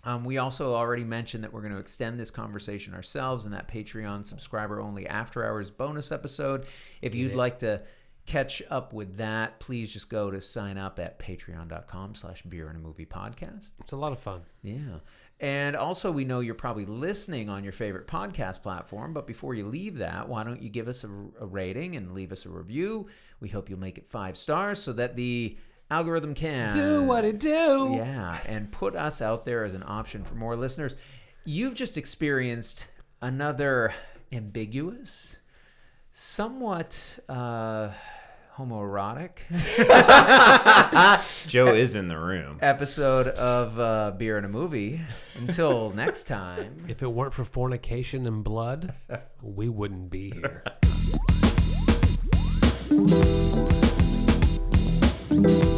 Um, we also already mentioned that we're going to extend this conversation ourselves in that Patreon subscriber only after hours bonus episode. If you'd like to catch up with that, please just go to sign up at patreon.com slash beer and a movie podcast. It's a lot of fun. Yeah. And also, we know you're probably listening on your favorite podcast platform, but before you leave that, why don't you give us a, a rating and leave us a review? We hope you'll make it five stars so that the algorithm can Do what it do. yeah, and put us out there as an option for more listeners. You've just experienced another ambiguous, somewhat uh, homoerotic Joe is in the room. episode of uh, Beer and a Movie. Until next time. If it weren't for fornication and blood, we wouldn't be here.